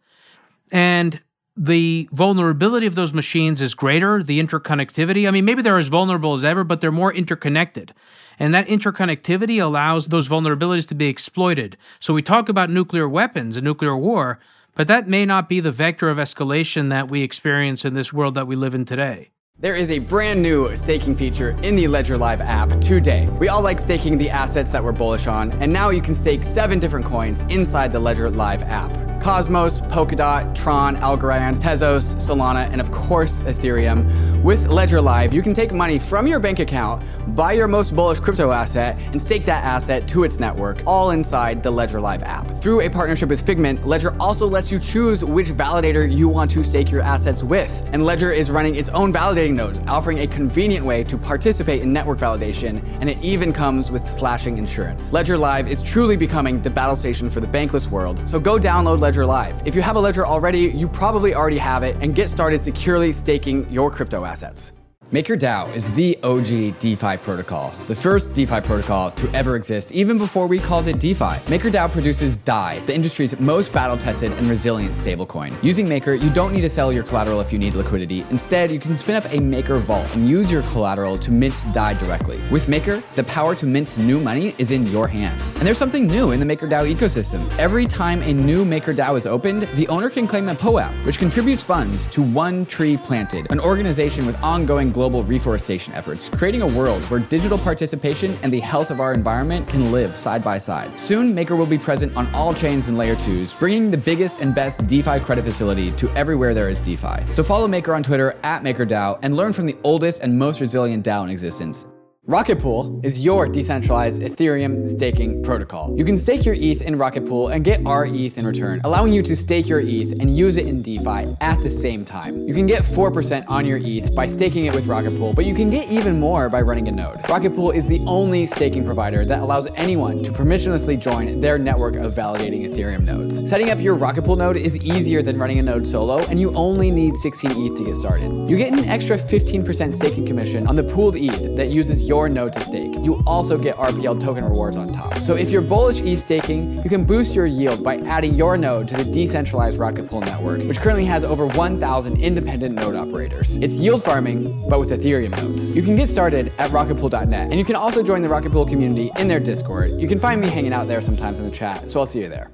And the vulnerability of those machines is greater, the interconnectivity. I mean, maybe they're as vulnerable as ever, but they're more interconnected. And that interconnectivity allows those vulnerabilities to be exploited. So we talk about nuclear weapons and nuclear war, But that may not be the vector of escalation that we experience in this world that we live in today. There is a brand new staking feature in the Ledger Live app today. We all like staking the assets that we're bullish on, and now you can stake seven different coins inside the Ledger Live app. Cosmos, Polkadot, Tron, Algorand, Tezos, Solana, and of course Ethereum. With Ledger Live, you can take money from your bank account, buy your most bullish crypto asset, and stake that asset to its network, all inside the Ledger Live app. Through a partnership with Figment, Ledger also lets you choose which validator you want to stake your assets with. And Ledger is running its own nodes, offering a convenient way to participate in network validation, and it even comes with slashing insurance. Ledger Live is truly becoming the battle station for the bankless world, so go download Ledger Live. If you have a Ledger already, you probably already have it, and get started securely staking your crypto assets. MakerDAO is the OG DeFi protocol, the first DeFi protocol to ever exist, even before we called it DeFi. MakerDAO produces DAI, the industry's most battle tested and resilient stablecoin. Using Maker, you don't need to sell your collateral if you need liquidity. Instead, you can spin up a Maker vault and use your collateral to mint DAI directly. With Maker, the power to mint new money is in your hands. And there's something new in the MakerDAO ecosystem. Every time a new MakerDAO is opened, the owner can claim a POAP, which contributes funds to One Tree Planted, an organization with ongoing global reforestation efforts, creating a world where digital participation and the health of our environment can live side by side. Soon, Maker will be present on all chains and layer 2s, bringing the biggest and best DeFi credit facility to everywhere there is DeFi. So follow Maker on Twitter at MakerDAO and learn from the oldest and most resilient DAO in existence. Rocket Pool is your decentralized Ethereum staking protocol. You can stake your ETH in Rocket Pool and get rETH in return, allowing you to stake your ETH and use it in DeFi at the same time. You can get 4% on your ETH by staking it with Rocket Pool, but you can get even more by running a node. Rocket Pool is the only staking provider that allows anyone to permissionlessly join their network of validating Ethereum nodes. Setting up your Rocket Pool node is easier than running a node solo, and you only need 16 ETH to get started. You get an extra 15% staking commission on the pooled ETH that uses your node to stake. You also get RPL token rewards on top. So if you're bullish ETH staking, you can boost your yield by adding your node to the decentralized Rocket Pool network, which currently has over 1,000 independent node operators. It's yield farming, but with Ethereum nodes. You can get started at rocketpool.net, and you can also join the Rocket Pool community in their Discord. You can find me hanging out there sometimes in the chat, so I'll see you there.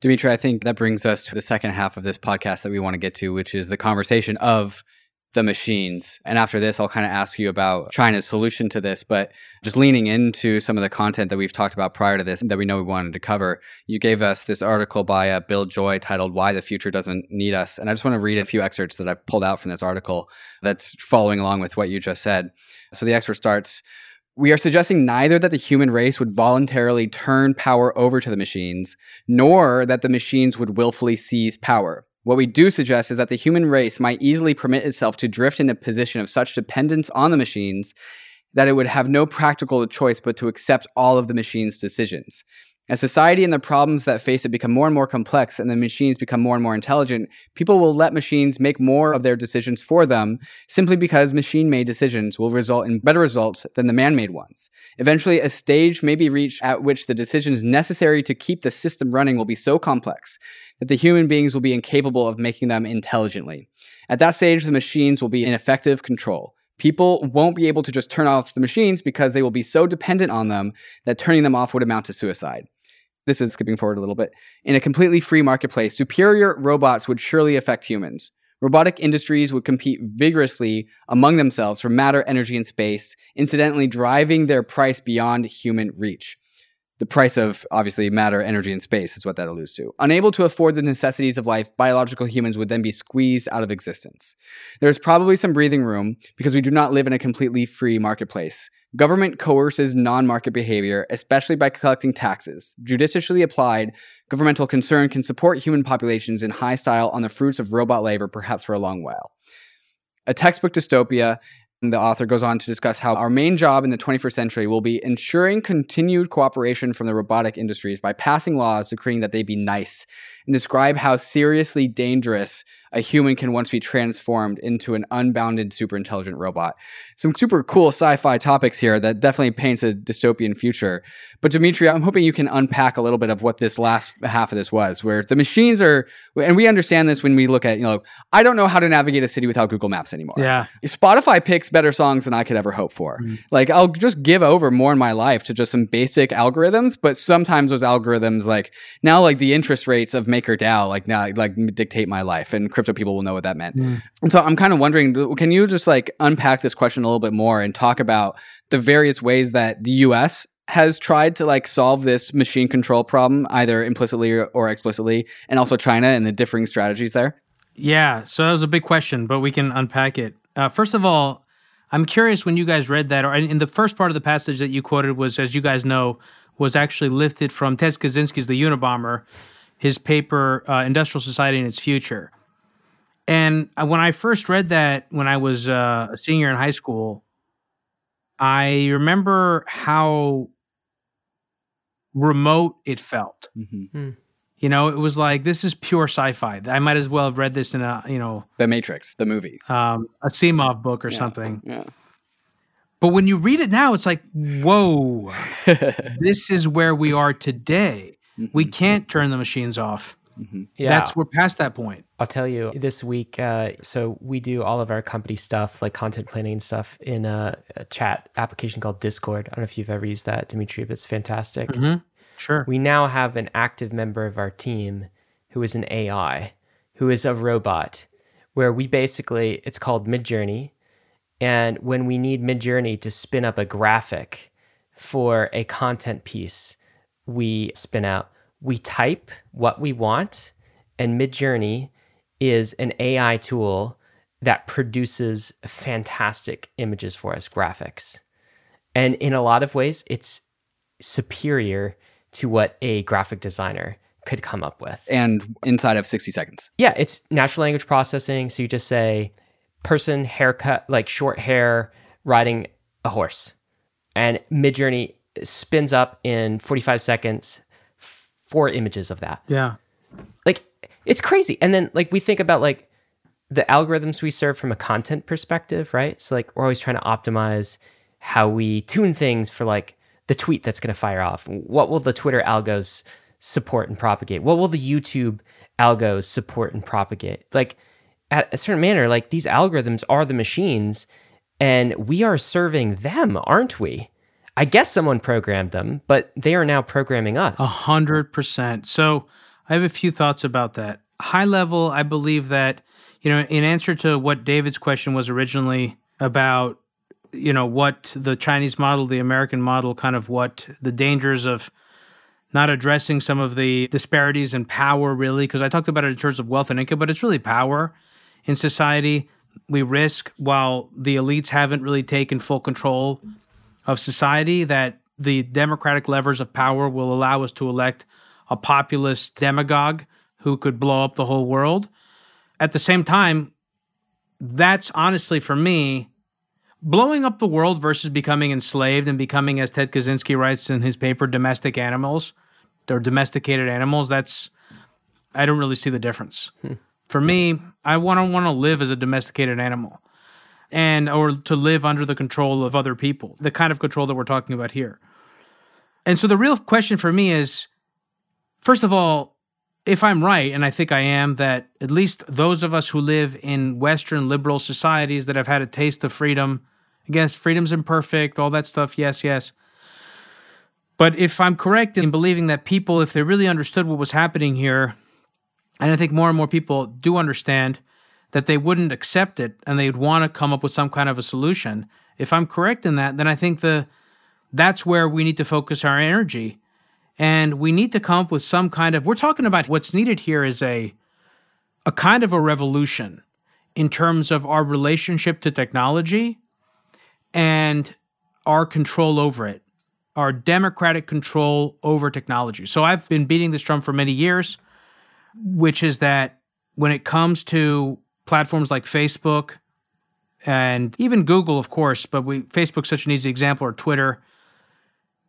Demetri, I think that brings us to the second half of this podcast that we want to get to, which is the conversation of the machines. And after this, I'll kind of ask you about China's solution to this. But just leaning into some of the content that we've talked about prior to this that we know we wanted to cover, you gave us this article by uh, Bill Joy titled Why the Future Doesn't Need Us. And I just want to read a few excerpts that I've pulled out from this article that's following along with what you just said. So the expert starts. We are suggesting neither that the human race would voluntarily turn power over to the machines, nor that the machines would willfully seize power. What we do suggest is that the human race might easily permit itself to drift in a position of such dependence on the machines that it would have no practical choice but to accept all of the machine's decisions. As society and the problems that face it become more and more complex and the machines become more and more intelligent, people will let machines make more of their decisions for them simply because machine made decisions will result in better results than the man made ones. Eventually, a stage may be reached at which the decisions necessary to keep the system running will be so complex that the human beings will be incapable of making them intelligently. At that stage, the machines will be in effective control. People won't be able to just turn off the machines because they will be so dependent on them that turning them off would amount to suicide. This is skipping forward a little bit. In a completely free marketplace, superior robots would surely affect humans. Robotic industries would compete vigorously among themselves for matter, energy, and space, incidentally driving their price beyond human reach. The price of obviously matter, energy, and space is what that alludes to. Unable to afford the necessities of life, biological humans would then be squeezed out of existence. There is probably some breathing room because we do not live in a completely free marketplace. Government coerces non market behavior, especially by collecting taxes. Judiciously applied, governmental concern can support human populations in high style on the fruits of robot labor, perhaps for a long while. A textbook dystopia the author goes on to discuss how our main job in the 21st century will be ensuring continued cooperation from the robotic industries by passing laws decreeing that they be nice and describe how seriously dangerous a human can once be transformed into an unbounded super intelligent robot. Some super cool sci-fi topics here that definitely paints a dystopian future. But Demetri, I'm hoping you can unpack a little bit of what this last half of this was, where the machines are, and we understand this when we look at, you know, I don't know how to navigate a city without Google Maps anymore. Yeah. Spotify picks better songs than I could ever hope for. Mm. Like I'll just give over more in my life to just some basic algorithms, but sometimes those algorithms, like now, like the interest rates of maker DAO like now like dictate my life, and crypto people will know what that meant. Mm. And so I'm kind of wondering, can you just like unpack this question a little bit more and talk about the various ways that the U.S. has tried to like solve this machine control problem, either implicitly or, or explicitly, and also China and the differing strategies there? Yeah, so that was a big question, but we can unpack it. Uh, first of all, I'm curious when you guys read that, or in the first part of the passage that you quoted was, as you guys know, was actually lifted from Ted Kaczynski's The Unabomber, his paper uh, "Industrial Society and Its Future." And uh, when I first read that, when I was uh, a senior in high school, I remember how remote it felt. Mm-hmm. Mm. You know, it was like this is pure sci-fi. I might as well have read this in a you know The Matrix, the movie, um, a Asimov book or yeah, something. Yeah. But when you read it now, it's like, whoa, this is where we are today. Mm-hmm. We can't turn the machines off. Mm-hmm. Yeah. That's we're past that point. I'll tell you this week. Uh, so we do all of our company stuff, like content planning stuff, in a, a, chat application called Discord. I don't know if you've ever used that, Demetri, but it's fantastic. Mm-hmm. Sure. We now have an active member of our team who is an AI, who is a robot, where we basically, it's called Midjourney. And when we need Midjourney to spin up a graphic for a content piece, we spin out, we type what we want, and Midjourney is an AI tool that produces fantastic images for us, graphics. And in a lot of ways, it's superior to what a graphic designer could come up with. And inside of 60 seconds. Yeah, it's natural language processing. So you just say person, haircut, like short hair, riding a horse. And Midjourney spins up in 45 seconds four images of that. Yeah. Like it's crazy. And then like we think about like the algorithms we serve from a content perspective, right? So like we're always trying to optimize how we tune things for like the tweet that's going to fire off? What will the Twitter algos support and propagate? What will the YouTube algos support and propagate? Like at a certain manner, like these algorithms are the machines and we are serving them, aren't we? I guess someone programmed them, but they are now programming us. A hundred percent. So I have a few thoughts about that. High level, I believe that, you know, in answer to what David's question was originally about you know what the Chinese model, the American model, kind of what the dangers of not addressing some of the disparities in power, really, because I talked about it in terms of wealth and income, but it's really power in society. We risk while the elites haven't really taken full control of society that the democratic levers of power will allow us to elect a populist demagogue who could blow up the whole world. At the same time, that's honestly for me blowing up the world versus becoming enslaved and becoming, as Ted Kaczynski writes in his paper, domestic animals or domesticated animals, that's, I don't really see the difference. Hmm. For me, I want to want to live as a domesticated animal and or to live under the control of other people, the kind of control that we're talking about here. And so the real question for me is first of all, if I'm right, and I think I am, that at least those of us who live in Western liberal societies that have had a taste of freedom, again, freedom's imperfect, all that stuff, yes, yes. But if I'm correct in believing that people, if they really understood what was happening here, and I think more and more people do understand that they wouldn't accept it and they'd want to come up with some kind of a solution. If I'm correct in that, then I think the that's where we need to focus our energy and we need to come up with some kind of we're talking about what's needed here is a a kind of a revolution in terms of our relationship to technology and our control over it our democratic control over technology so i've been beating this drum for many years which is that when it comes to platforms like facebook and even google of course but we facebook's such an easy example or twitter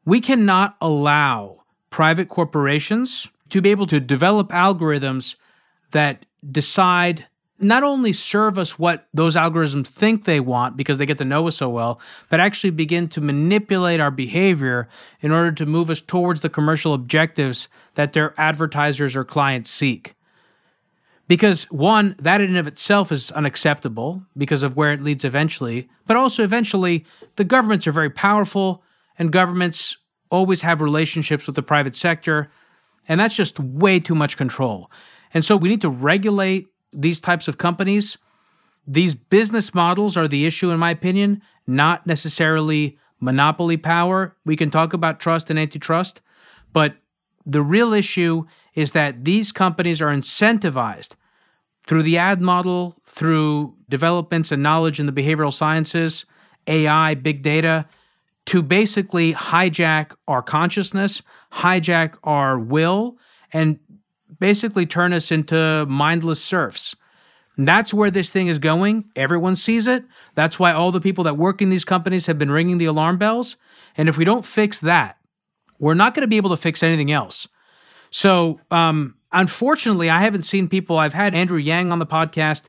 we cannot allow private corporations to be able to develop algorithms that decide not only serve us what those algorithms think they want because they get to know us so well, but actually begin to manipulate our behavior in order to move us towards the commercial objectives that their advertisers or clients seek. Because one, that in and of itself is unacceptable because of where it leads eventually, but also eventually the governments are very powerful and governments always have relationships with the private sector. And that's just way too much control. And so we need to regulate these types of companies. These business models are the issue, in my opinion, not necessarily monopoly power. We can talk about trust and antitrust, but the real issue is that these companies are incentivized through the ad model, through developments and knowledge in the behavioral sciences, AI, big data, to basically hijack our consciousness, hijack our will, and basically turn us into mindless serfs. And that's where this thing is going. Everyone sees it. That's why all the people that work in these companies have been ringing the alarm bells. And if we don't fix that, we're not going to be able to fix anything else. So, um, unfortunately, I haven't seen people. I've had Andrew Yang on the podcast,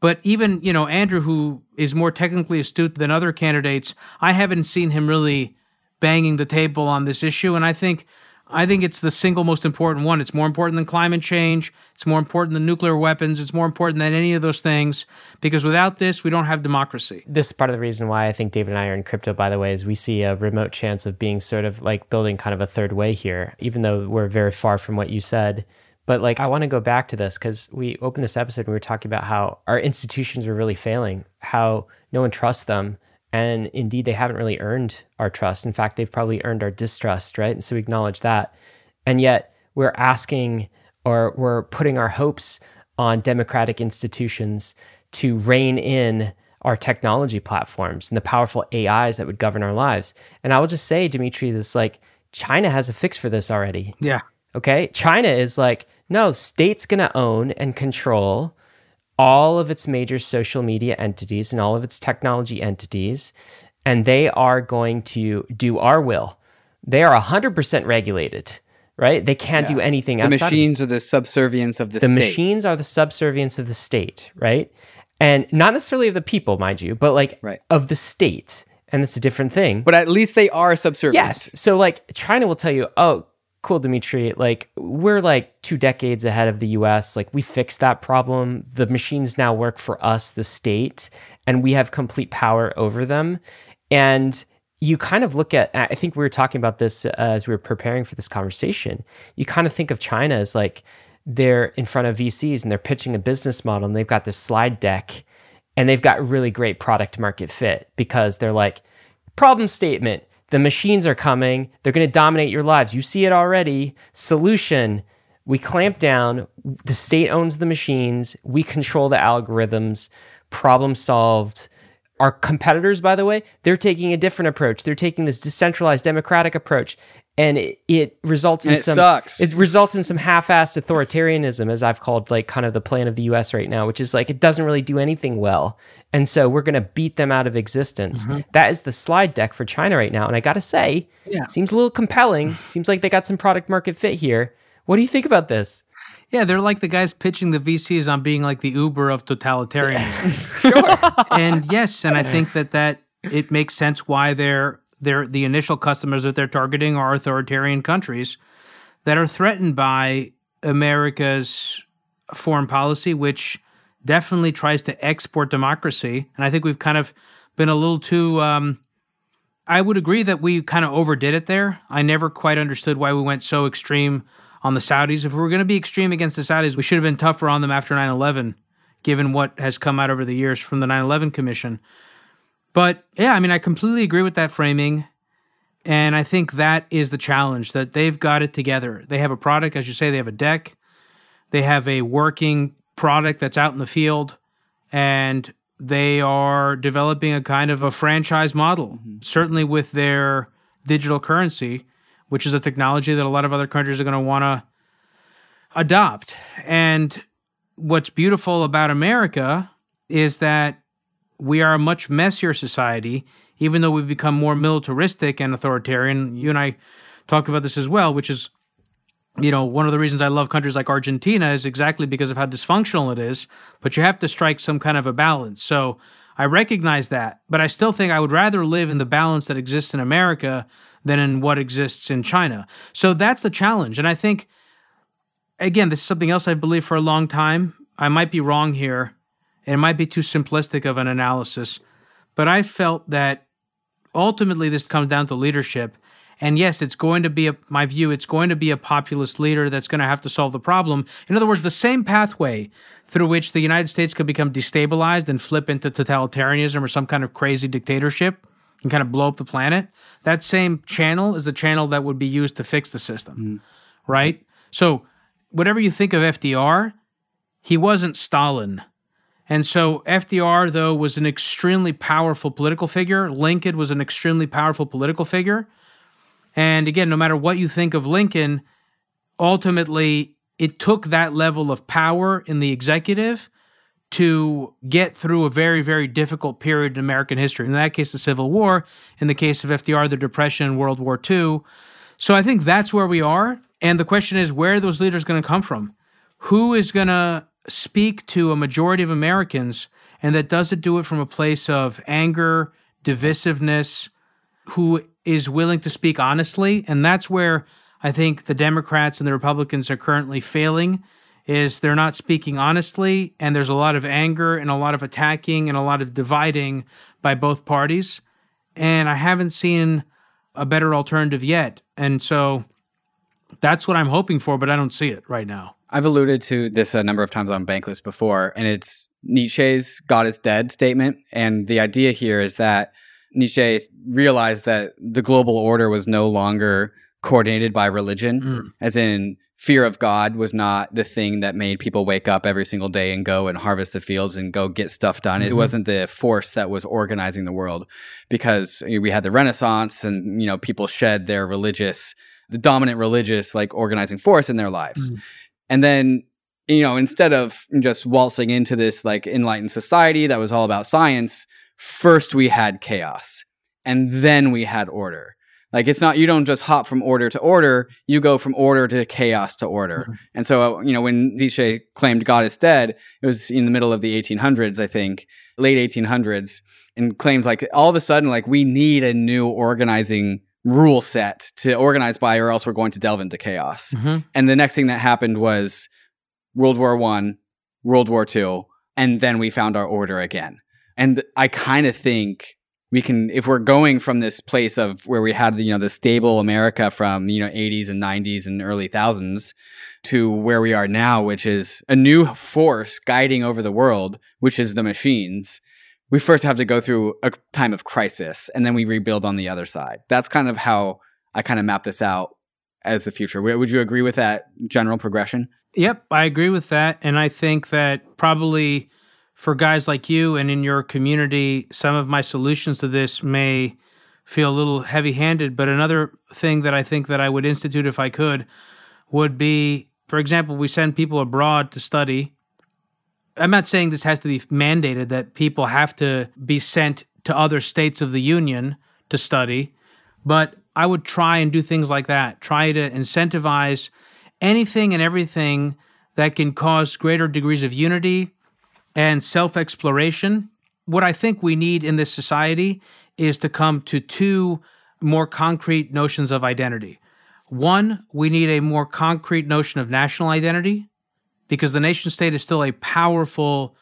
but even you know Andrew, who is more technically astute than other candidates, I haven't seen him really banging the table on this issue. And I think I think it's the single most important one. It's more important than climate change. It's more important than nuclear weapons. It's more important than any of those things because without this, we don't have democracy. This is part of the reason why I think David and I are in crypto, by the way, is we see a remote chance of being sort of like building kind of a third way here, even though we're very far from what you said. But like, I want to go back to this because we opened this episode and we were talking about how our institutions are really failing, how no one trusts them and indeed, they haven't really earned our trust. In fact, they've probably earned our distrust, right? And so we acknowledge that. And yet, we're asking or we're putting our hopes on democratic institutions to rein in our technology platforms and the powerful AIs that would govern our lives. And I will just say, Demetri, this like China has a fix for this already. Yeah. Okay. China is like, no, state's going to own and control all of its major social media entities and all of its technology entities, and they are going to do our will. They are 100% regulated, right? They can't yeah. do anything the outside. The machines are the subservience of the, the state. The machines are the subservience of the state, right? And not necessarily of the people, mind you, but like right. of the state. And it's a different thing. But at least they are subservient. Yes. So like China will tell you, oh, cool, Demetri. Like, we're like two decades ahead of the US. Like, we fixed that problem. The machines now work for us, the state, and we have complete power over them. And you kind of look at, I think we were talking about this uh, as we were preparing for this conversation. You kind of think of China as like they're in front of VCs and they're pitching a business model and they've got this slide deck and they've got really great product market fit because they're like, problem statement the machines are coming. They're going to dominate your lives. You see it already. Solution we clamp down. The state owns the machines. We control the algorithms. Problem solved. Our competitors, by the way, they're taking a different approach. They're taking this decentralized democratic approach and it, it results in it some sucks. it results in some half-assed authoritarianism as i've called like kind of the plan of the us right now which is like it doesn't really do anything well and so we're going to beat them out of existence Mm-hmm. that is the slide deck for china right now and i gotta say Yeah. seems a little compelling seems like they got some product market fit here what do you think about this Yeah, they're like the guys pitching the VCs on being like the Uber of totalitarianism. sure. And yes, and I think that that it makes sense why they're they're the initial customers that they're targeting are authoritarian countries that are threatened by America's foreign policy, which definitely tries to export democracy. And I think we've kind of been a little too. Um, I would agree that we kind of overdid it there. I never quite understood why we went so extreme on the Saudis. If we were going to be extreme against the Saudis, we should have been tougher on them after 9 11, given what has come out over the years from the 9 11 Commission. But yeah, I mean, I completely agree with that framing. And I think that is the challenge that they've got it together. They have a product, as you say, they have a deck, they have a working product that's out in the field, and they are developing a kind of a franchise model, mm-hmm. certainly with their digital currency, which is a technology that a lot of other countries are going to want to adopt. And what's beautiful about America is that we are a much messier society, even though we've become more militaristic and authoritarian. You and I talked about this as well, which is, you know, one of the reasons I love countries like Argentina is exactly because of how dysfunctional it is. But you have to strike some kind of a balance. So I recognize that, but I still think I would rather live in the balance that exists in America than in what exists in China. So that's the challenge. And I think, again, this is something else I've believed for a long time. I might be wrong here it might be too simplistic of an analysis, but I felt that ultimately this comes down to leadership. And yes, it's going to be a, my view, it's going to be a populist leader that's going to have to solve the problem. In other words, the same pathway through which the United States could become destabilized and flip into totalitarianism or some kind of crazy dictatorship and kind of blow up the planet. That same channel is the channel that would be used to fix the system, mm. right? So, whatever you think of FDR, he wasn't Stalin. And so FDR, though, was an extremely powerful political figure. Lincoln was an extremely powerful political figure. And again, no matter what you think of Lincoln, ultimately it took that level of power in the executive to get through a very, very difficult period in American history. In that case, the Civil War. In the case of FDR, the Depression World War II. So I think that's where we are. And the question is, where are those leaders going to come from? Who is going to speak to a majority of Americans and that doesn't do it from a place of anger, divisiveness, who is willing to speak honestly. And that's where I think the Democrats and the Republicans are currently failing is they're not speaking honestly and there's a lot of anger and a lot of attacking and a lot of dividing by both parties. And I haven't seen a better alternative yet. And so that's what I'm hoping for, but I don't see it right now. I've alluded to this a number of times on Bankless before, and it's Nietzsche's God is dead statement. And the idea here is that Nietzsche realized that the global order was no longer coordinated by religion, mm. as in fear of God was not the thing that made people wake up every single day and go and harvest the fields and go get stuff done. Mm-hmm. It wasn't the force that was organizing the world because we had the Renaissance and, you know, people shed their religious, the dominant religious like organizing force in their lives. Mm. And then, you know, instead of just waltzing into this like enlightened society that was all about science, first we had chaos and then we had order. Like it's not you don't just hop from order to order, you go from order to chaos to order. Mm-hmm. And so, you know, when Nietzsche claimed God is dead, it was in the middle of the 1800s, I think, late 1800s, and claimed like all of a sudden like we need a new organizing rule set to organize by or else we're going to delve into chaos. Mm-hmm. And the next thing that happened was World War 1, World War 2, and then we found our order again. And I kind of think we can if we're going from this place of where we had you know the stable America from you know 80s and 90s and early thousands to where we are now which is a new force guiding over the world which is the machines we first have to go through a time of crisis and then we rebuild on the other side. That's kind of how I kind of map this out as the future. Would you agree with that general progression? Yep, I agree with that. And I think that probably for guys like you and in your community, some of my solutions to this may feel a little heavy handed. But another thing that I think that I would institute if I could would be, for example, we send people abroad to study I'm not saying this has to be mandated that people have to be sent to other states of the union to study, but I would try and do things like that. Try to incentivize anything and everything that can cause greater degrees of unity and self exploration. What I think we need in this society is to come to two more concrete notions of identity. One, we need a more concrete notion of national identity, because the nation state is still a powerful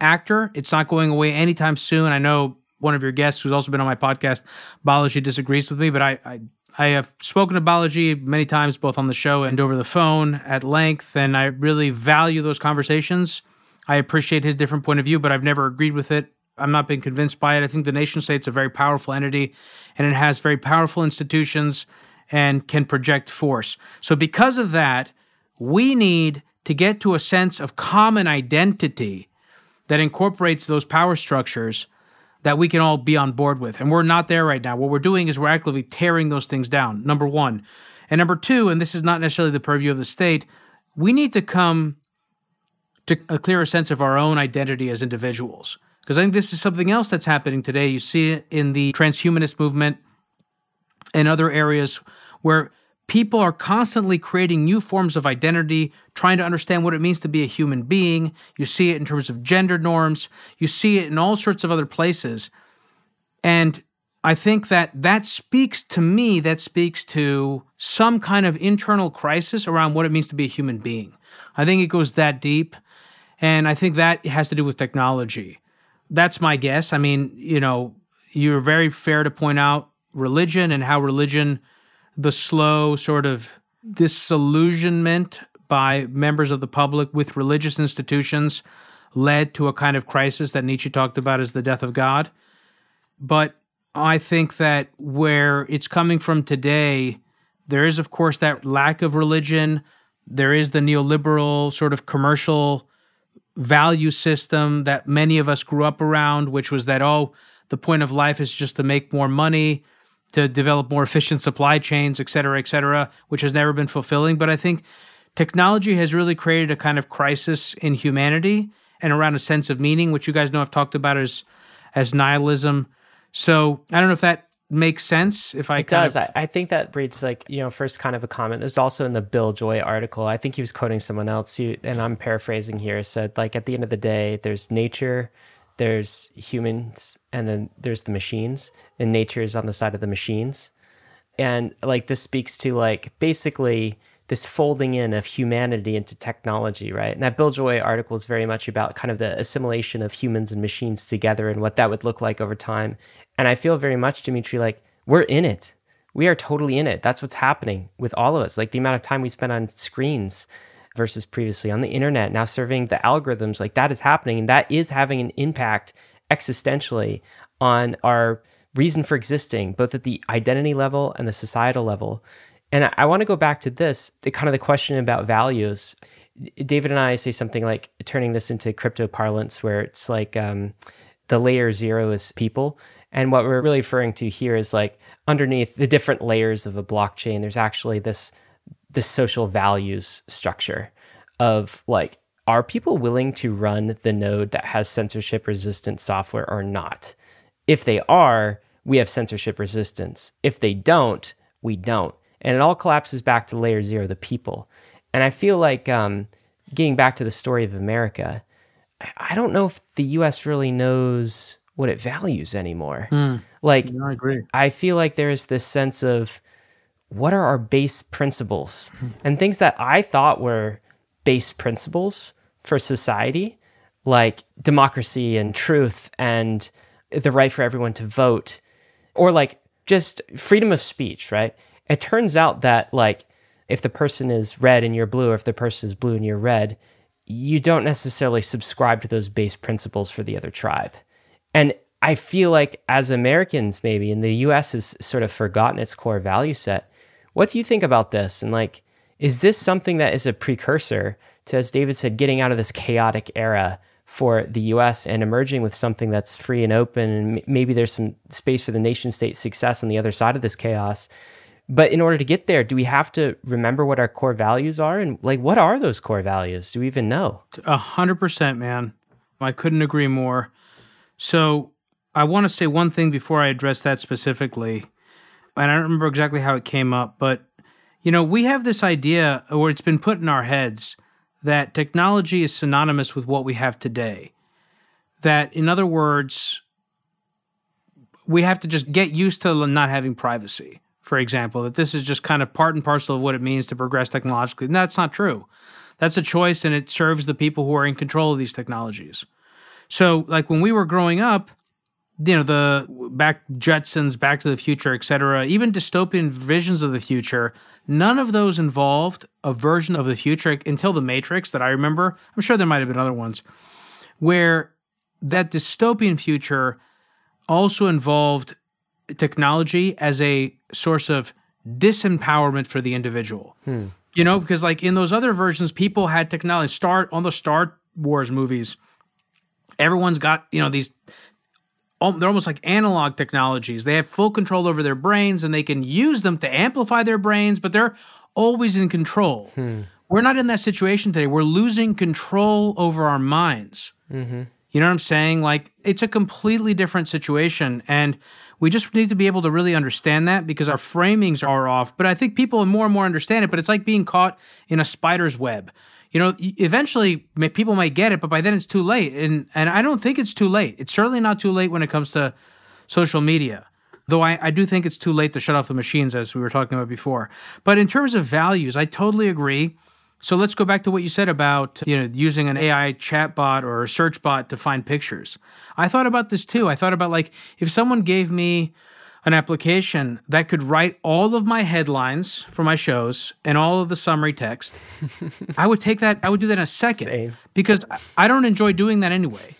actor. It's not going away anytime soon. I know one of your guests who's also been on my podcast, Balaji, disagrees with me, but I, I I have spoken to Balaji many times, both on the show and over the phone at length, and I really value those conversations. I appreciate his different point of view, but I've never agreed with it. I'm not been convinced by it. I think the nation state's a very powerful entity, and it has very powerful institutions and can project force. So, because of that, we need to get to a sense of common identity that incorporates those power structures that we can all be on board with. And we're not there right now. What we're doing is we're actively tearing those things down, number one. And number two, and this is not necessarily the purview of the state, we need to come to a clearer sense of our own identity as individuals. Because I think this is something else that's happening today. You see it in the transhumanist movement and other areas where people are constantly creating new forms of identity, trying to understand what it means to be a human being. You see it in terms of gender norms, you see it in all sorts of other places. And I think that that speaks to me, that speaks to some kind of internal crisis around what it means to be a human being. I think it goes that deep. And I think that has to do with technology. That's my guess. I mean, you know, you're very fair to point out religion and how religion the slow sort of disillusionment by members of the public with religious institutions led to a kind of crisis that Nietzsche talked about as the death of God. But I think that where it's coming from today, there is, of course, that lack of religion. There is the neoliberal sort of commercial value system that many of us grew up around, which was that, oh, the point of life is just to make more money, to develop more efficient supply chains, et cetera, et cetera, which has never been fulfilling. But I think technology has really created a kind of crisis in humanity and around a sense of meaning, which you guys know I've talked about as as nihilism. So I don't know if that makes sense. If I it does, of, I, I, think that breeds like you know first kind of a comment. There's also in the Bill Joy article. I think he was quoting someone else, he, and I'm paraphrasing here. Said like at the end of the day, there's nature, there's humans, and then there's the machines, and nature is on the side of the machines, and like this speaks to like basically this folding in of humanity into technology, right? And that Bill Joy article is very much about kind of the assimilation of humans and machines together and what that would look like over time. And I feel very much, Demetri, like we're in it. We are totally in it. That's what's happening with all of us. Like the amount of time we spend on screens versus previously on the internet, now serving the algorithms, like that is happening. And that is having an impact existentially on our reason for existing, both at the identity level and the societal level. And I, I want to go back to this, the kind of the question about values. David and I say something like turning this into crypto parlance, where it's like um, the layer zero is people. And what we're really referring to here is like underneath the different layers of a blockchain, there's actually this this social values structure of like, are people willing to run the node that has censorship resistant software or not? If they are, we have censorship resistance. If they don't, we don't and it all collapses back to layer zero, the people. And I feel like um, getting back to the story of America, I don't know if the U.S. really knows what it values anymore. Mm. Like, I agree. I feel like there is this sense of what are our base principles mm. and things that I thought were base principles for society, like democracy and truth and the right for everyone to vote, or like just freedom of speech, right? It turns out that like if the person is red and you're blue, or if the person is blue and you're red, you don't necessarily subscribe to those base principles for the other tribe. And I feel like as Americans, maybe, and the US has sort of forgotten its core value set. What do you think about this? And like, is this something that is a precursor to, as David said, getting out of this chaotic era for the US and emerging with something that's free and open? And maybe there's some space for the nation state success on the other side of this chaos. But in order to get there, do we have to remember what our core values are? And like, what are those core values? Do we even know? A hundred percent, man. I couldn't agree more. So I want to say one thing before I address that specifically. And I don't remember exactly how it came up, but you know, we have this idea or it's been put in our heads that technology is synonymous with what we have today. That, in other words, we have to just get used to not having privacy for example, that this is just kind of part and parcel of what it means to progress technologically. And that's not true. That's a choice and it serves the people who are in control of these technologies. So, like when we were growing up, you know, the back Jetsons, Back to the Future, etc., even dystopian visions of the future, none of those involved a version of the future until the Matrix that I remember. I'm sure there might have been other ones where that dystopian future also involved technology as a source of disempowerment for the individual. Hmm. You know, because like in those other versions, people had technology. Start on the Star Wars movies, everyone's got you know these. They're almost like analog technologies. They have full control over their brains, and they can use them to amplify their brains. But they're always in control. Hmm. We're not in that situation today. We're losing control over our minds. Mm-hmm. You know what I'm saying? Like it's a completely different situation, and we just need to be able to really understand that because our framings are off. But I think people more and more understand it. But it's like being caught in a spider's web. You know, eventually people might get it, but by then it's too late. And and I don't think it's too late. It's certainly not too late when it comes to social media. Though I, I do think it's too late to shut off the machines, as we were talking about before. But in terms of values, I totally agree. So let's go back to what you said about you know using an AI chatbot or a search bot to find pictures. I thought about this too. I thought about like if someone gave me an application that could write all of my headlines for my shows and all of the summary text, I would take that, I would do that in a second Same. because I- I don't enjoy doing that anyway.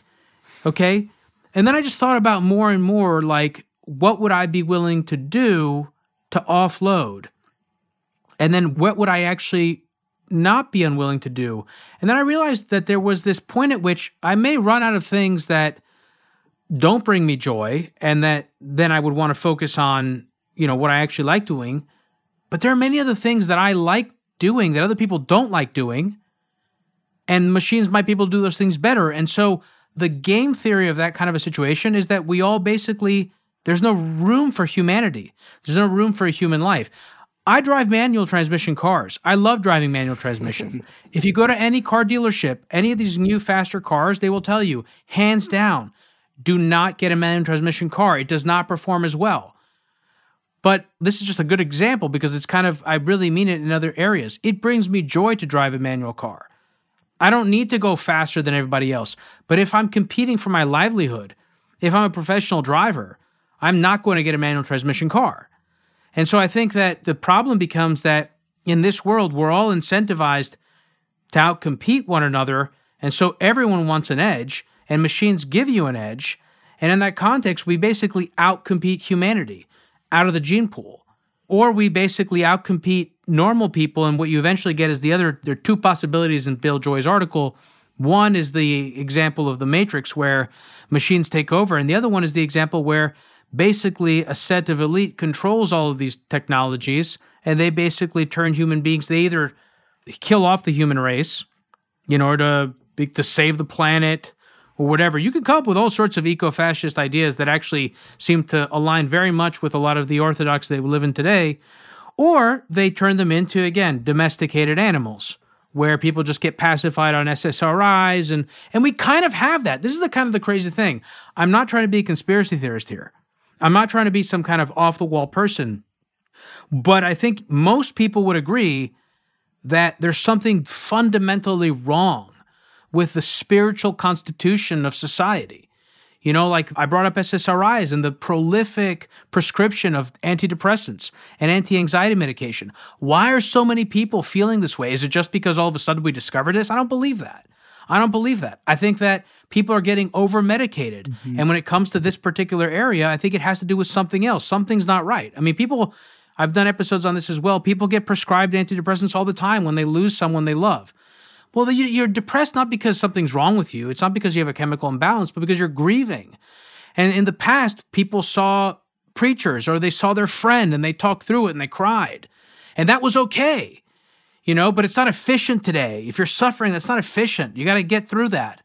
Okay. And then I just thought about more and more like, what would I be willing to do to offload? And then what would I actually not be unwilling to do? And then I realized that there was this point at which I may run out of things that don't bring me joy and that then I would want to focus on, you know, what I actually like doing. But there are many other things that I like doing that other people don't like doing. And machines might be able to do those things better. And so the game theory of that kind of a situation is that we all basically, there's no room for humanity. There's no room for a human life. I drive manual transmission cars. I love driving manual transmission. if you go to any car dealership, any of these new faster cars, they will tell you, hands down, do not get a manual transmission car. It does not perform as well. But this is just a good example because it's kind of, I really mean it in other areas. It brings me joy to drive a manual car. I don't need to go faster than everybody else. But if I'm competing for my livelihood, if I'm a professional driver, I'm not going to get a manual transmission car. And so I think that the problem becomes that in this world, we're all incentivized to outcompete one another. And so everyone wants an edge, and machines give you an edge. And in that context, we basically outcompete humanity out of the gene pool. Or we basically outcompete normal people, and what you eventually get is the other. There are two possibilities in Bill Joy's article. One is the example of the Matrix where machines take over, and the other one is the example where basically a set of elite controls all of these technologies, and they basically turn human beings. They either kill off the human race in order to, to save the planet or whatever. You can come up with all sorts of eco fascist ideas that actually seem to align very much with a lot of the orthodox we live in today. Or they turn them into, again, domesticated animals where people just get pacified on SSRIs. And, and we kind of have that. This is the kind of the crazy thing. I'm not trying to be a conspiracy theorist here. I'm not trying to be some kind of off the wall person. But I think most people would agree that there's something fundamentally wrong with the spiritual constitution of society. You know, like I brought up SSRIs and the prolific prescription of antidepressants and anti anxiety medication. Why are so many people feeling this way? Is it just because all of a sudden we discovered this? I don't believe that. I don't believe that. I think that people are getting over medicated. Mm-hmm. And when it comes to this particular area, I think it has to do with something else. Something's not right. I mean, people, I've done episodes on this as well. People get prescribed antidepressants all the time when they lose someone they love. Well, you- you're depressed not because something's wrong with you. It's not because you have a chemical imbalance, but because you're grieving. And in the past, people saw preachers or they saw their friend and they talked through it and they cried. And that was okay, you know, but it's not efficient today. If you're suffering, that's not efficient. You got to get through that.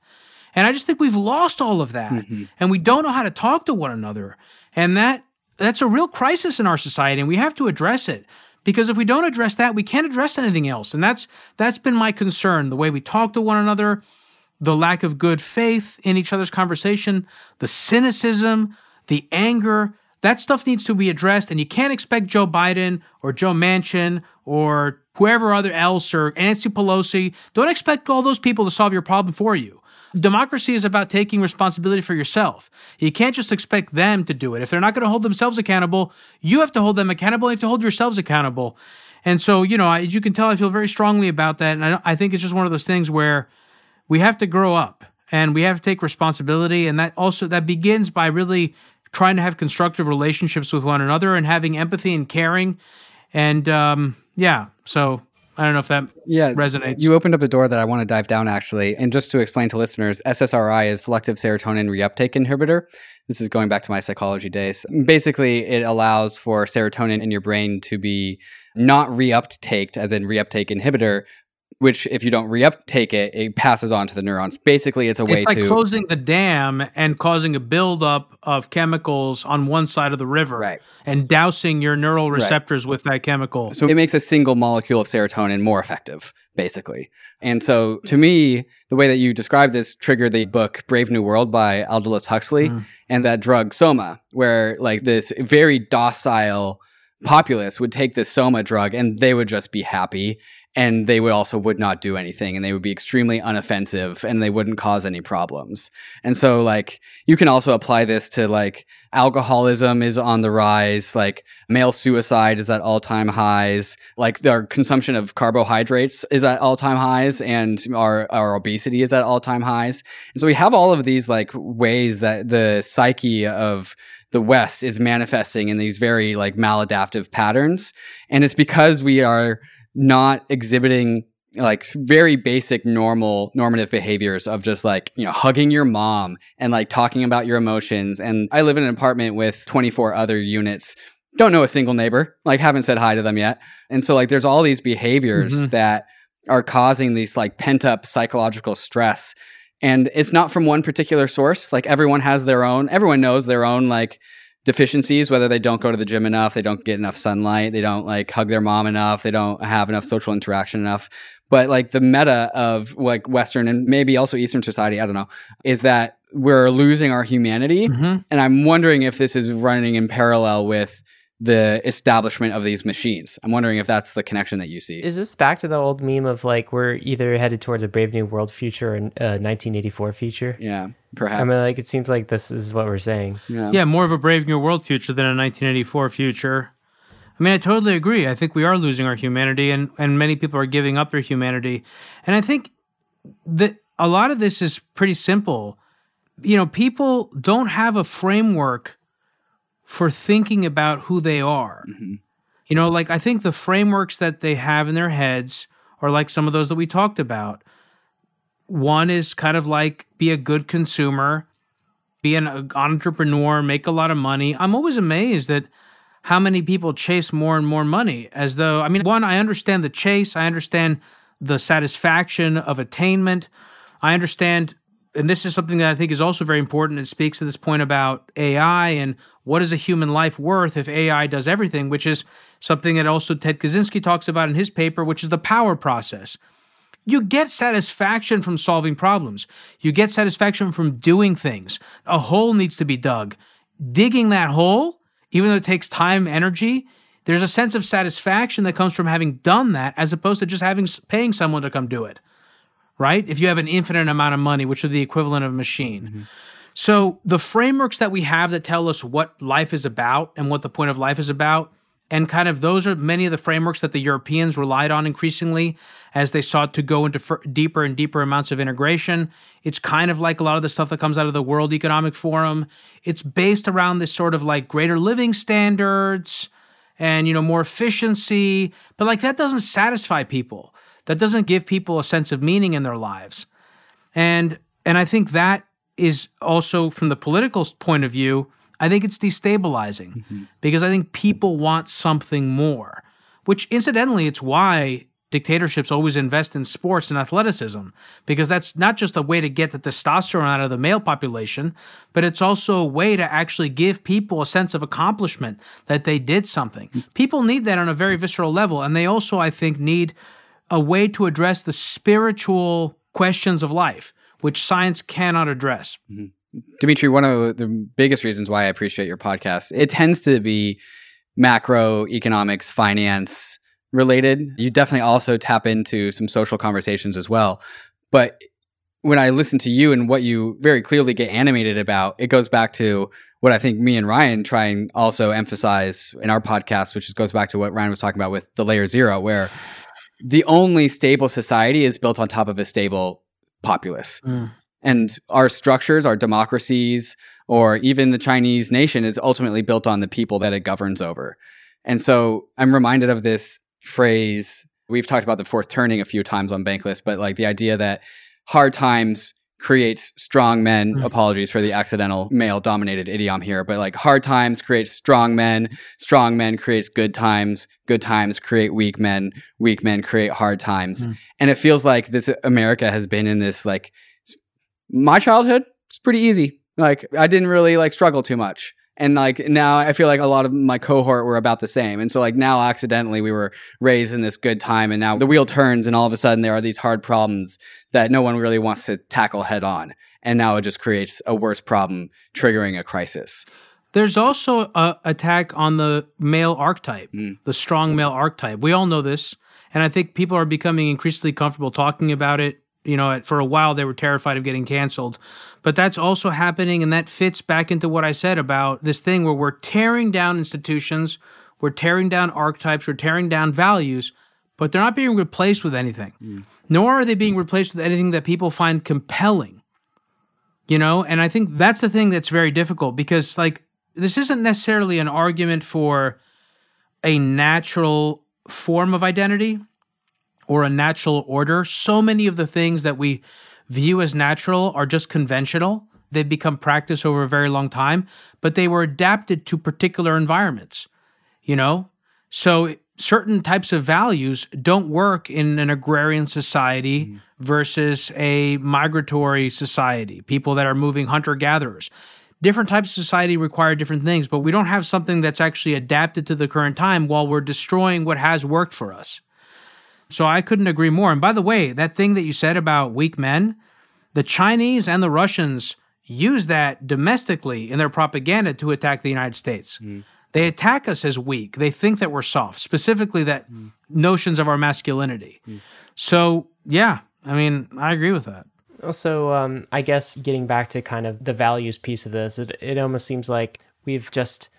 And I just think we've lost all of that mm-hmm. and we don't know how to talk to one another. And that that's a real crisis in our society and we have to address it. Because if we don't address that, we can't address anything else. And that's that's been my concern, the way we talk to one another, the lack of good faith in each other's conversation, the cynicism, the anger, that stuff needs to be addressed. And you can't expect Joe Biden or Joe Manchin or whoever other else or Nancy Pelosi. Don't expect all those people to solve your problem for you. Democracy is about taking responsibility for yourself. You can't just expect them to do it. If they're not going to hold themselves accountable, you have to hold them accountable. You have to hold yourselves accountable. And so, you know, as you can tell, I feel very strongly about that. And I, I think it's just one of those things where we have to grow up and we have to take responsibility and that also that begins by really trying to have constructive relationships with one another and having empathy and caring and um, yeah so i don't know if that yeah resonates. you opened up a door that i want to dive down actually and just to explain to listeners ssri is selective serotonin reuptake inhibitor. This is going back to my psychology days. Basically it allows for serotonin in your brain to be not reuptaked as in reuptake inhibitor which if you don't reuptake it it passes on to the neurons. Basically it's a way it's like to closing the dam and causing a buildup of chemicals on one side of the river Right. and dousing your neural receptors with that chemical. So it makes a single molecule of serotonin more effective, basically. And so to me, the way that you describe this triggered the book Brave New World by Aldous Huxley mm. and that drug Soma, where like this very docile populace would take this soma drug and they would just be happy and they would also would not do anything and they would be extremely unoffensive and they wouldn't cause any problems and so like you can also apply this to like alcoholism is on the rise like male suicide is at all-time highs like their consumption of carbohydrates is at all-time highs and our, our obesity is at all-time highs and so we have all of these like ways that the psyche of the West is manifesting in these very like maladaptive patterns. And it's because we are not exhibiting like very basic normal normative behaviors of just like you know hugging your mom and like talking about your emotions. And i live in an apartment with 24 other units. Don't know a single neighbor. Like haven't said hi to them yet. And so like there's all these behaviors mm-hmm. that are causing these like pent up psychological stress. And it's not from one particular source. Like everyone has their own everyone knows their own like deficiencies whether they don't go to the gym enough they don't get enough sunlight they don't like hug their mom enough they don't have enough social interaction enough but like the meta of like western and maybe also eastern society i don't know is that we're losing our humanity mm-hmm. and i'm wondering if this is running in parallel with the establishment of these machines. I'm wondering if that's the connection that you see. Is this back to the old meme of like we're either headed towards a Brave New World future or uh, a 1984 future? Yeah, perhaps. I mean, like it seems like this is what we're saying. Yeah, yeah more of a Brave New World future than a 1984 future. I mean, I totally agree. I think we are losing our humanity, and and many people are giving up their humanity. And I think that a lot of this is pretty simple. You know, people don't have a framework for thinking about who they are. Mm-hmm. You know, like I think the frameworks that they have in their heads are like some of those that we talked about. One is kind of like be a good consumer, be an entrepreneur, make a lot of money. I'm always amazed at how many people chase more and more money as though, I mean, one, I understand the chase, I understand the satisfaction of attainment. I understand and this is something that I think is also very important. It speaks to this point about AI and what is a human life worth if AI does everything, which is something that also Ted Kaczynski talks about in his paper, which is the power process. You get satisfaction from solving problems. You get satisfaction from doing things. A hole needs to be dug. Digging that hole, even though it takes time, energy, there's a sense of satisfaction that comes from having done that as opposed to just having paying someone to come do it right? If you have an infinite amount of money, which is the equivalent of a machine. Mm-hmm. So the frameworks that we have that tell us what life is about and what the point of life is about, and kind of those are many of the frameworks that the Europeans relied on increasingly as they sought to go into f- deeper and deeper amounts of integration. It's kind of like a lot of the stuff that comes out of the World Economic Forum. It's based around this sort of like greater living standards and you know more efficiency, but like that doesn't satisfy people that doesn't give people a sense of meaning in their lives. And and I think that is also from the political point of view, I think it's destabilizing mm-hmm. because I think people want something more, which incidentally it's why dictatorships always invest in sports and athleticism because that's not just a way to get the testosterone out of the male population, but it's also a way to actually give people a sense of accomplishment that they did something. Mm. People need that on a very visceral level and they also I think need a way to address the spiritual questions of life, which science cannot address. Mm-hmm. Demetri, one of the biggest reasons why I appreciate your podcast, it tends to be macroeconomics, finance related. You definitely also tap into some social conversations as well. But when I listen to you and what you very clearly get animated about, it goes back to what I think me and Ryan try and also emphasize in our podcast, which goes back to what Ryan was talking about with the layer zero, where the only stable society is built on top of a stable populace. Mm. And our structures, our democracies, or even the Chinese nation is ultimately built on the people that it governs over. And so I'm reminded of this phrase. We've talked about the fourth turning a few times on Bankless, but like the idea that hard times creates strong men. Mm. Apologies for the accidental male dominated idiom here, but like hard times creates strong men. Strong men creates good times. Good times create weak men. Weak men create hard times. Mm. And it feels like this America has been in this like my childhood. It's pretty easy. Like I didn't really like struggle too much and like now i feel like a lot of my cohort were about the same and so like now accidentally we were raised in this good time and now the wheel turns and all of a sudden there are these hard problems that no one really wants to tackle head on and now it just creates a worse problem triggering a crisis There's also a attack on the male archetype, Mm. the strong male archetype. We all know this, and I think people are becoming increasingly comfortable talking about it. You know, for a while they were terrified of getting canceled, but that's also happening, and that fits back into what I said about this thing where we're tearing down institutions, we're tearing down archetypes, we're tearing down values, but they're not being replaced with anything. Mm. Nor are they being replaced with anything that people find compelling you know? And i think that's the thing that's very difficult because like this isn't necessarily an argument for a natural form of identity or a natural order. So many of the things that we view as natural are just conventional they've become practice over a very long time but they were adapted to particular environments you know so certain types of values don't work in an agrarian society mm-hmm. versus a migratory society, people that are moving hunter gatherers. Different types of society require different things, but we don't have something that's actually adapted to the current time while we're destroying what has worked for us. So I couldn't agree more. And by the way, that thing that you said about weak men, the Chinese and the Russians use that domestically in their propaganda to attack the United States. Mm. They attack us as weak. They think that we're soft, specifically that mm. notions of our masculinity. Mm. So, yeah, I mean, I agree with that. Also, um, I guess getting back to kind of the values piece of this, it, it almost seems like we've just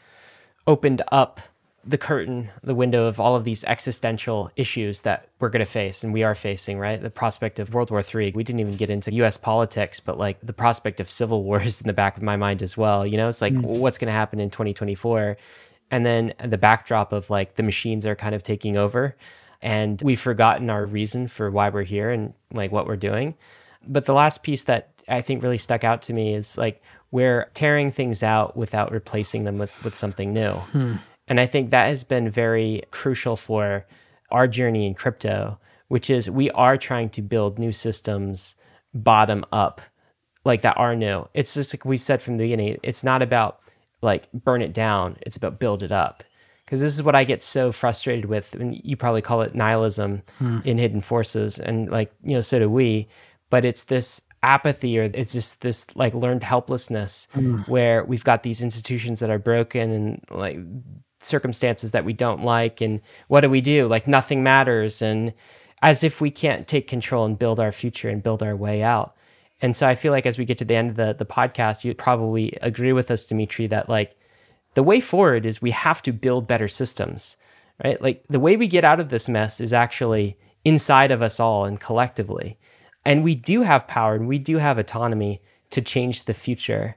opened up the curtain, the window of all of these existential issues that we're going to face and we are facing, right? The prospect of World War III. We didn't even get into US politics, but like the prospect of civil wars in the back of my mind as well. You know, it's like mm. what's going to happen in 2024? And then the backdrop of like the machines are kind of taking over and we've forgotten our reason for why we're here and like what we're doing. But the last piece that I think really stuck out to me is like we're tearing things out without replacing them with, with something new. Hmm. And I think that has been very crucial for our journey in crypto, which is we are trying to build new systems bottom up, like that are new. It's just like we've said from the beginning, it's not about like burn it down, it's about build it up. Because this is what I get so frustrated with, and you probably call it nihilism hmm. in Hidden Forces, and like, you know, so do we. But it's this apathy or it's just this like learned helplessness hmm. where we've got these institutions that are broken and like circumstances that we don't like and what do we do? Like nothing matters and as if we can't take control and build our future and build our way out. And so i feel like as we get to the end of the, the podcast you'd probably agree with us demetri that like the way forward is we have to build better systems right? Like the way we get out of this mess is actually inside of us all and collectively. And we do have power and we do have autonomy to change the future.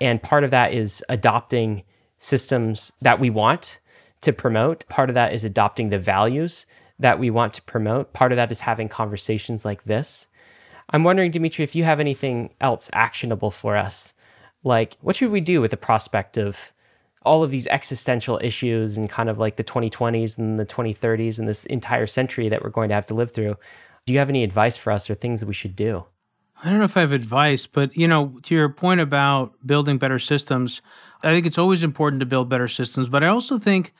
And part of that is adopting systems that we want to promote. Part of that is adopting the values that we want to promote. Part of that is having conversations like this. I'm wondering, Demetri, if you have anything else actionable for us. Like, what should we do with the prospect of all of these existential issues and kind of like the 2020s and the 2030s and this entire century that we're going to have to live through? Do you have any advice for us or things that we should do? I don't know if I have advice, but you know, to your point about building better systems, I think it's always important to build better systems, but I also think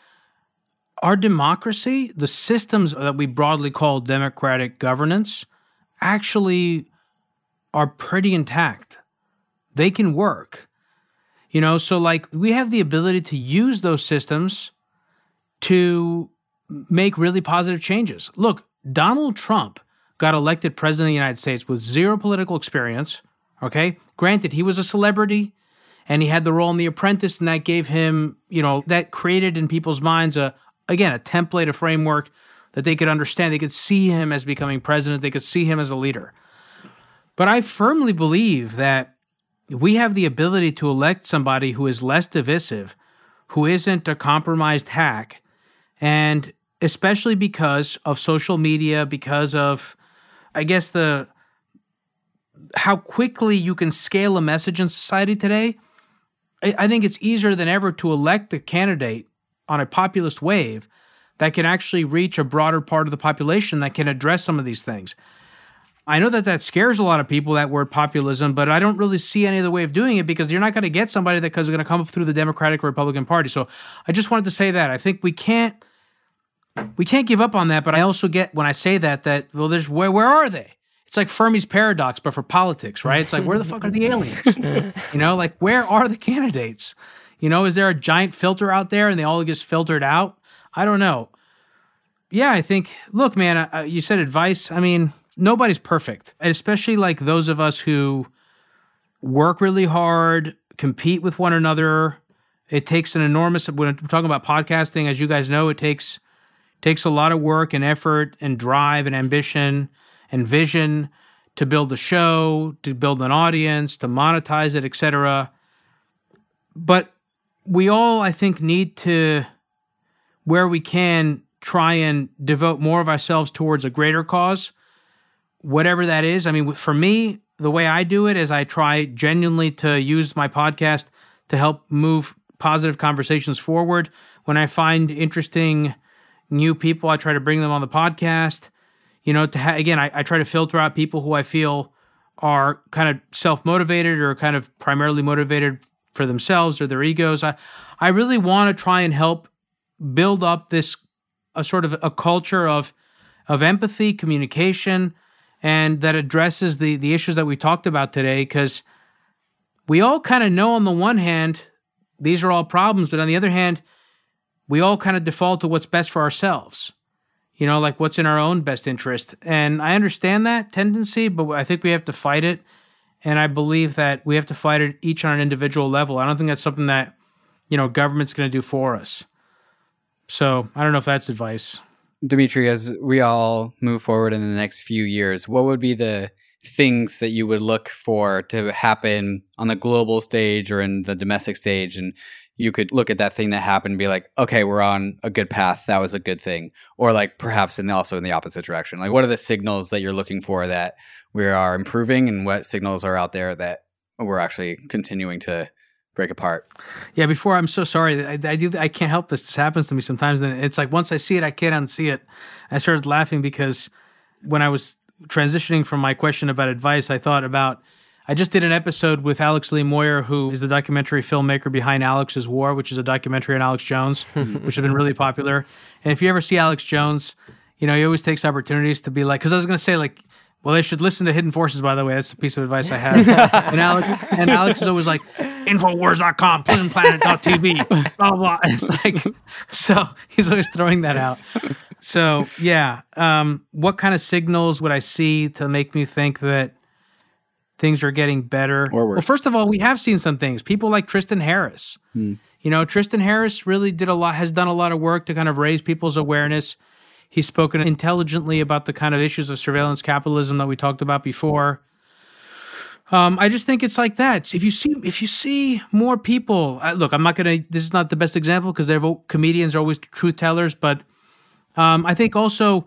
our democracy, the systems that we broadly call democratic governance, actually are pretty intact. They can work. You know, so like we have the ability to use those systems to make really positive changes. Look, Donald Trump got elected president of the United States with zero political experience. Okay. Granted, he was a celebrity and he had the role in The Apprentice, and that gave him, you know, that created in people's minds a, again, a template, a framework that they could understand. They could see him as becoming president, they could see him as a leader. But I firmly believe that we have the ability to elect somebody who is less divisive, who isn't a compromised hack, and especially because of social media, because of I guess the how quickly you can scale a message in society today. I, I think it's easier than ever to elect a candidate on a populist wave that can actually reach a broader part of the population that can address some of these things. I know that that scares a lot of people, that word populism, but I don't really see any other way of doing it because you're not going to get somebody that is going to come up through the Democratic or Republican Party. So I just wanted to say that. I think we can't we can't give up on that, but I also get when I say that that well there's where where are they? It's like Fermi's paradox but for politics, right? It's like where the fuck are the aliens? you know, like where are the candidates? You know, is there a giant filter out there and they all get filtered out? I don't know. Yeah, I think, look, man, uh, you said advice. I mean, nobody's perfect, and especially like those of us who work really hard, compete with one another. It takes an enormous, when we're talking about podcasting, as you guys know, it takes takes a lot of work and effort and drive and ambition and vision to build a show, to build an audience, to monetize it, etc. But we all, I think, need to, where we can, try and devote more of ourselves towards a greater cause, whatever that is. I mean, for me, the way I do it is I try genuinely to use my podcast to help move positive conversations forward. When I find interesting new people, I try to bring them on the podcast. You know, to ha- again, I, I try to filter out people who I feel are kind of self motivated or kind of primarily motivated for themselves or their egos. I, I really want to try and help build up this a sort of a culture of of empathy, communication, and that addresses the the issues that we talked about today. Because we all kind of know on the one hand these are all problems, but on the other hand, we all kind of default to what's best for ourselves. You know, like what's in our own best interest. And I understand that tendency, but I think we have to fight it and I believe that we have to fight it each on an individual level. I don't think that's something that, you know, government's going to do for us. So I don't know if that's advice. Demetri, as we all move forward in the next few years, what would be the things that you would look for to happen on the global stage or in the domestic stage? And you could look at that thing that happened and be like, okay, we're on a good path. That was a good thing. Or like perhaps in also in the opposite direction. Like what are the signals that you're looking for that we are improving and what signals are out there that we're actually continuing to break apart. Yeah, before I'm so sorry. I, I, do. I can't help this. This happens to me sometimes. And it's like once I see it, I can't unsee it. I started laughing because when I was transitioning from my question about advice, I thought about. I just did an episode with Alex Lee Moyer, who is the documentary filmmaker behind Alex's War, which is a documentary on Alex Jones, which has been really popular. And if you ever see Alex Jones, you know he always takes opportunities to be like, because I was going to say like well, they should listen to Hidden Forces, by the way. That's a piece of advice I have. and Alex and Alex is always like, Infowars.com, PrisonPlanet.tv, blah, blah, blah. It's like, so he's always throwing that out. So, yeah. Um, what kind of signals would I see to make me think that things are getting better? Or worse. Well, first of all, we have seen some things. People like Tristan Harris. Hmm. You know, Tristan Harris really did a lot, has done a lot of work to kind of raise people's awareness He's spoken intelligently about the kind of issues of surveillance capitalism that we talked about before. Um, I just think it's like that. If you see, if you see more people, look, I'm not gonna. This is not the best example because they're comedians are always truth tellers, but um, I think also,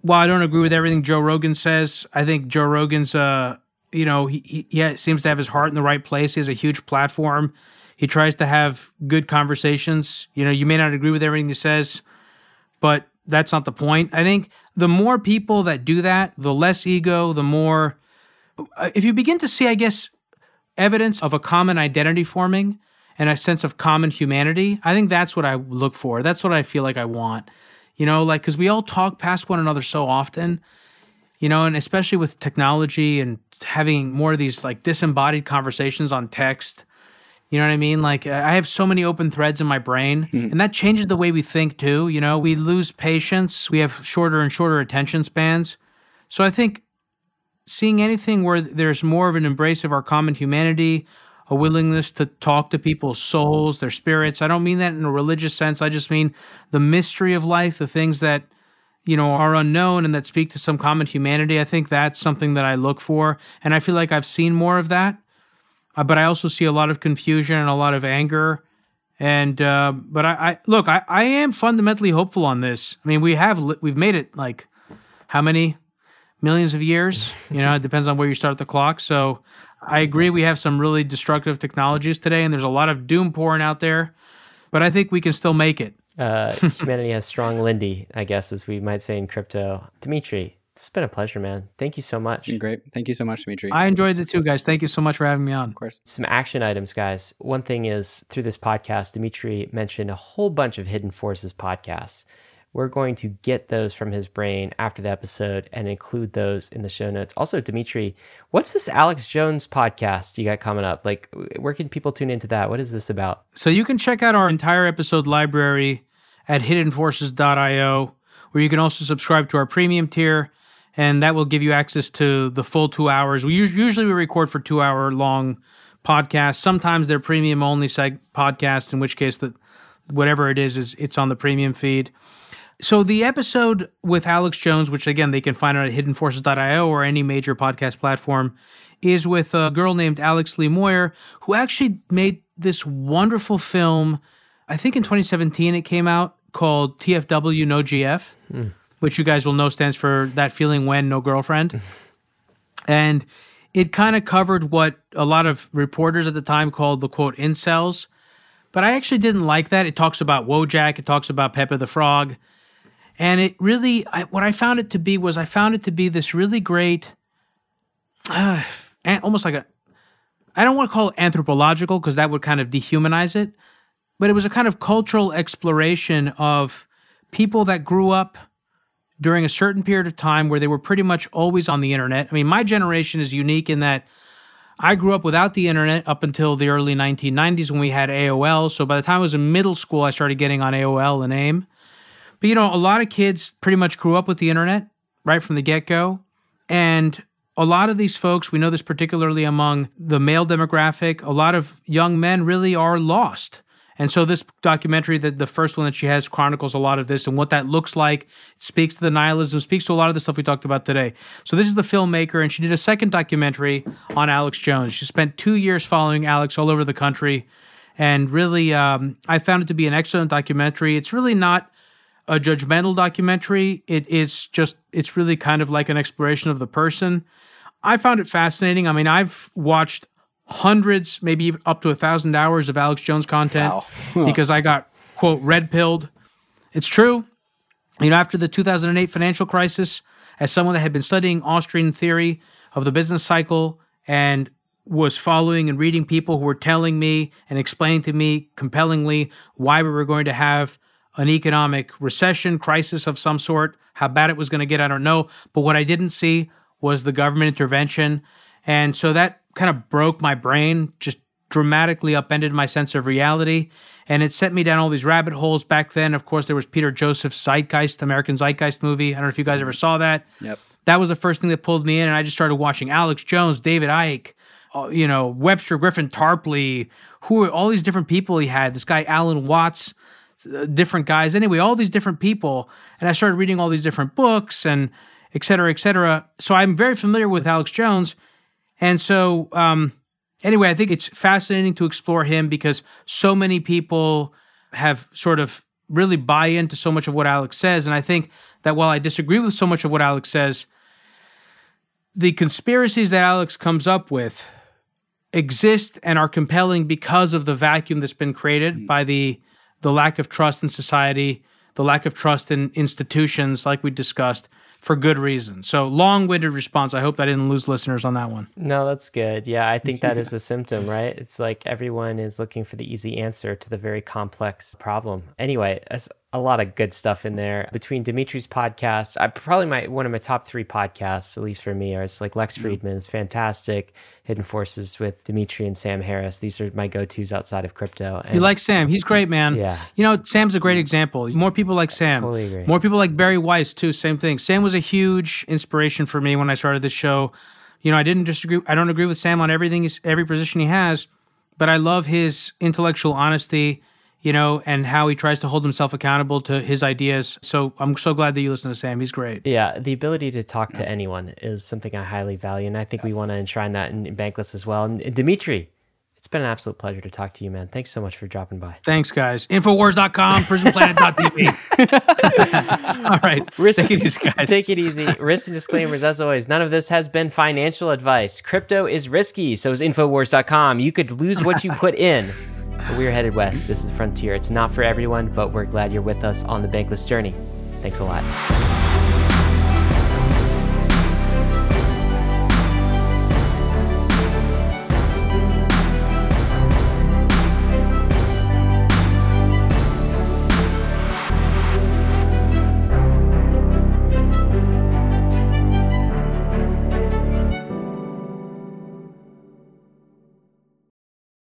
while I don't agree with everything Joe Rogan says, I think Joe Rogan's, uh, you know, he, he, he seems to have his heart in the right place. He has a huge platform. He tries to have good conversations. You know, you may not agree with everything he says, but that's not the point. I think the more people that do that, the less ego, the more. Uh, if you begin to see, I guess, evidence of a common identity forming and a sense of common humanity, I think that's what I look for. That's what I feel like I want. You know, like, because we all talk past one another so often, you know, and especially with technology and having more of these like disembodied conversations on text you know what I mean? Like I have so many open threads in my brain, mm-hmm. and that changes the way we think too. You know, we lose patience, we have shorter and shorter attention spans. So I think seeing anything where there's more of an embrace of our common humanity, a willingness to talk to people's souls, their spirits. I don't mean that in a religious sense. I just mean the mystery of life, the things that you know are unknown and that speak to some common humanity. I think that's something that I look for, and I feel like I've seen more of that uh, but I also see a lot of confusion and a lot of anger. And uh, but I, I look, I, I am fundamentally hopeful on this. I mean, we have we've made it like how many millions of years? You know, it depends on where you start the clock. So I agree, we have some really destructive technologies today, and there's a lot of doom pouring out there. But I think we can still make it. Uh, humanity has strong Lindy, I guess, as we might say in crypto. Demetri, it's been a pleasure, man. Thank you so much. It's been great. Thank you so much, Demetri. I enjoyed it too, guys. Thank you so much for having me on. Of course. Some action items, guys. One thing is through this podcast, Demetri mentioned a whole bunch of Hidden Forces podcasts. We're going to get those from his brain after the episode and include those in the show notes. Also, Demetri, what's this Alex Jones podcast you got coming up? Like, where can people tune into that? What is this about? So you can check out our entire episode library at hiddenforces.io, where you can also subscribe to our premium tier, and that will give you access to the full two hours. We usually we record for two hour long podcasts. Sometimes they're premium only seg- podcasts, in which case that whatever it is is it's on the premium feed. So the episode with Alex Jones, which again they can find out at hiddenforces.io or any major podcast platform, is with a girl named Alex Lee Moyer, who actually made this wonderful film. I think in 2017 it came out called TFW No GF, mm. which you guys will know stands for that feeling when no girlfriend. and it kind of covered what a lot of reporters at the time called the quote incels. But I actually didn't like that. It talks about Wojak, it talks about Pepe the Frog. And it really, I, what I found it to be was I found it to be this really great, uh, almost like a, I don't want to call it anthropological because that would kind of dehumanize it, but it was a kind of cultural exploration of people that grew up during a certain period of time where they were pretty much always on the internet. I mean, my generation is unique in that I grew up without the internet up until the early 1990s when we had AOL. So by the time I was in middle school, I started getting on AOL and AIM. But you know, a lot of kids pretty much grew up with the internet right from the get go. And a lot of these folks, we know this particularly among the male demographic, a lot of young men really are lost. And so this documentary, that the first one that she has, chronicles a lot of this and what that looks like. It speaks to the nihilism, speaks to a lot of the stuff we talked about today. So this is the filmmaker, and she did a second documentary on Alex Jones. She spent two years following Alex all over the country, and really, um, I found it to be an excellent documentary. It's really not a judgmental documentary. It is just, it's really kind of like an exploration of the person. I found it fascinating. I mean, I've watched hundreds, maybe up to a thousand hours of Alex Jones content wow. because I got, quote, red pilled. It's true. You know, after the 2008 financial crisis, as someone that had been studying Austrian theory of the business cycle and was following and reading people who were telling me and explaining to me compellingly why we were going to have an economic recession, crisis of some sort. How bad it was going to get, I don't know. But what I didn't see was the government intervention. And so that kind of broke my brain, just dramatically upended my sense of reality. And it sent me down all these rabbit holes back then. Of course, there was Peter Joseph's Zeitgeist, American Zeitgeist movie. I don't know if you guys ever saw that. Yep. That was the first thing that pulled me in. And I just started watching Alex Jones, David Icke, uh, you know, Webster Griffin Tarpley, who are all these different people he had. This guy, Alan Watts uh, different guys. Anyway, all these different people, and I started reading all these different books and et cetera, et cetera. So I'm very familiar with Alex Jones, and so um, anyway, I think it's fascinating to explore him because so many people have sort of really buy into so much of what Alex says, and I think that while I disagree with so much of what Alex says, the conspiracies that Alex comes up with exist and are compelling because of the vacuum that's been created mm. by the the lack of trust in society, the lack of trust in institutions, like we discussed, for good reason. So, long winded response. I hope I didn't lose listeners on that one. No, that's good. Yeah, I think that is a symptom, right? It's like everyone is looking for the easy answer to the very complex problem. Anyway, as a lot of good stuff in there between Demetri's podcast. I probably my one of my top three podcasts, at least for me, is like Lex Fridman is fantastic. Hidden Forces with Demetri and Sam Harris. These are my go tos outside of crypto. And you like Sam? He's great, man. Yeah. You know, Sam's a great example. More people like Sam. totally agree. More people like Bari Weiss too. Same thing. Sam was a huge inspiration for me when I started this show. You know, I didn't disagree. I don't agree with Sam on everything, every position he has, but I love his intellectual honesty you know, and how he tries to hold himself accountable to his ideas. So I'm so glad that you listen to Sam. He's great. Yeah, the ability to talk to anyone is something I highly value, and I think we want to enshrine that in, in Bankless as well. And Demetri, it's been an absolute pleasure to talk to you, man. Thanks so much for dropping by. Thanks, guys. Infowars.com, prisonplanet.tv. All right. Risk, take it easy, guys. Take it easy. Risks and disclaimers, as always. None of this has been financial advice. Crypto is risky, so is Infowars.com. You could lose what you put in. We're headed west. This is the frontier. It's not for everyone, but we're glad you're with us on the bankless journey. Thanks a lot.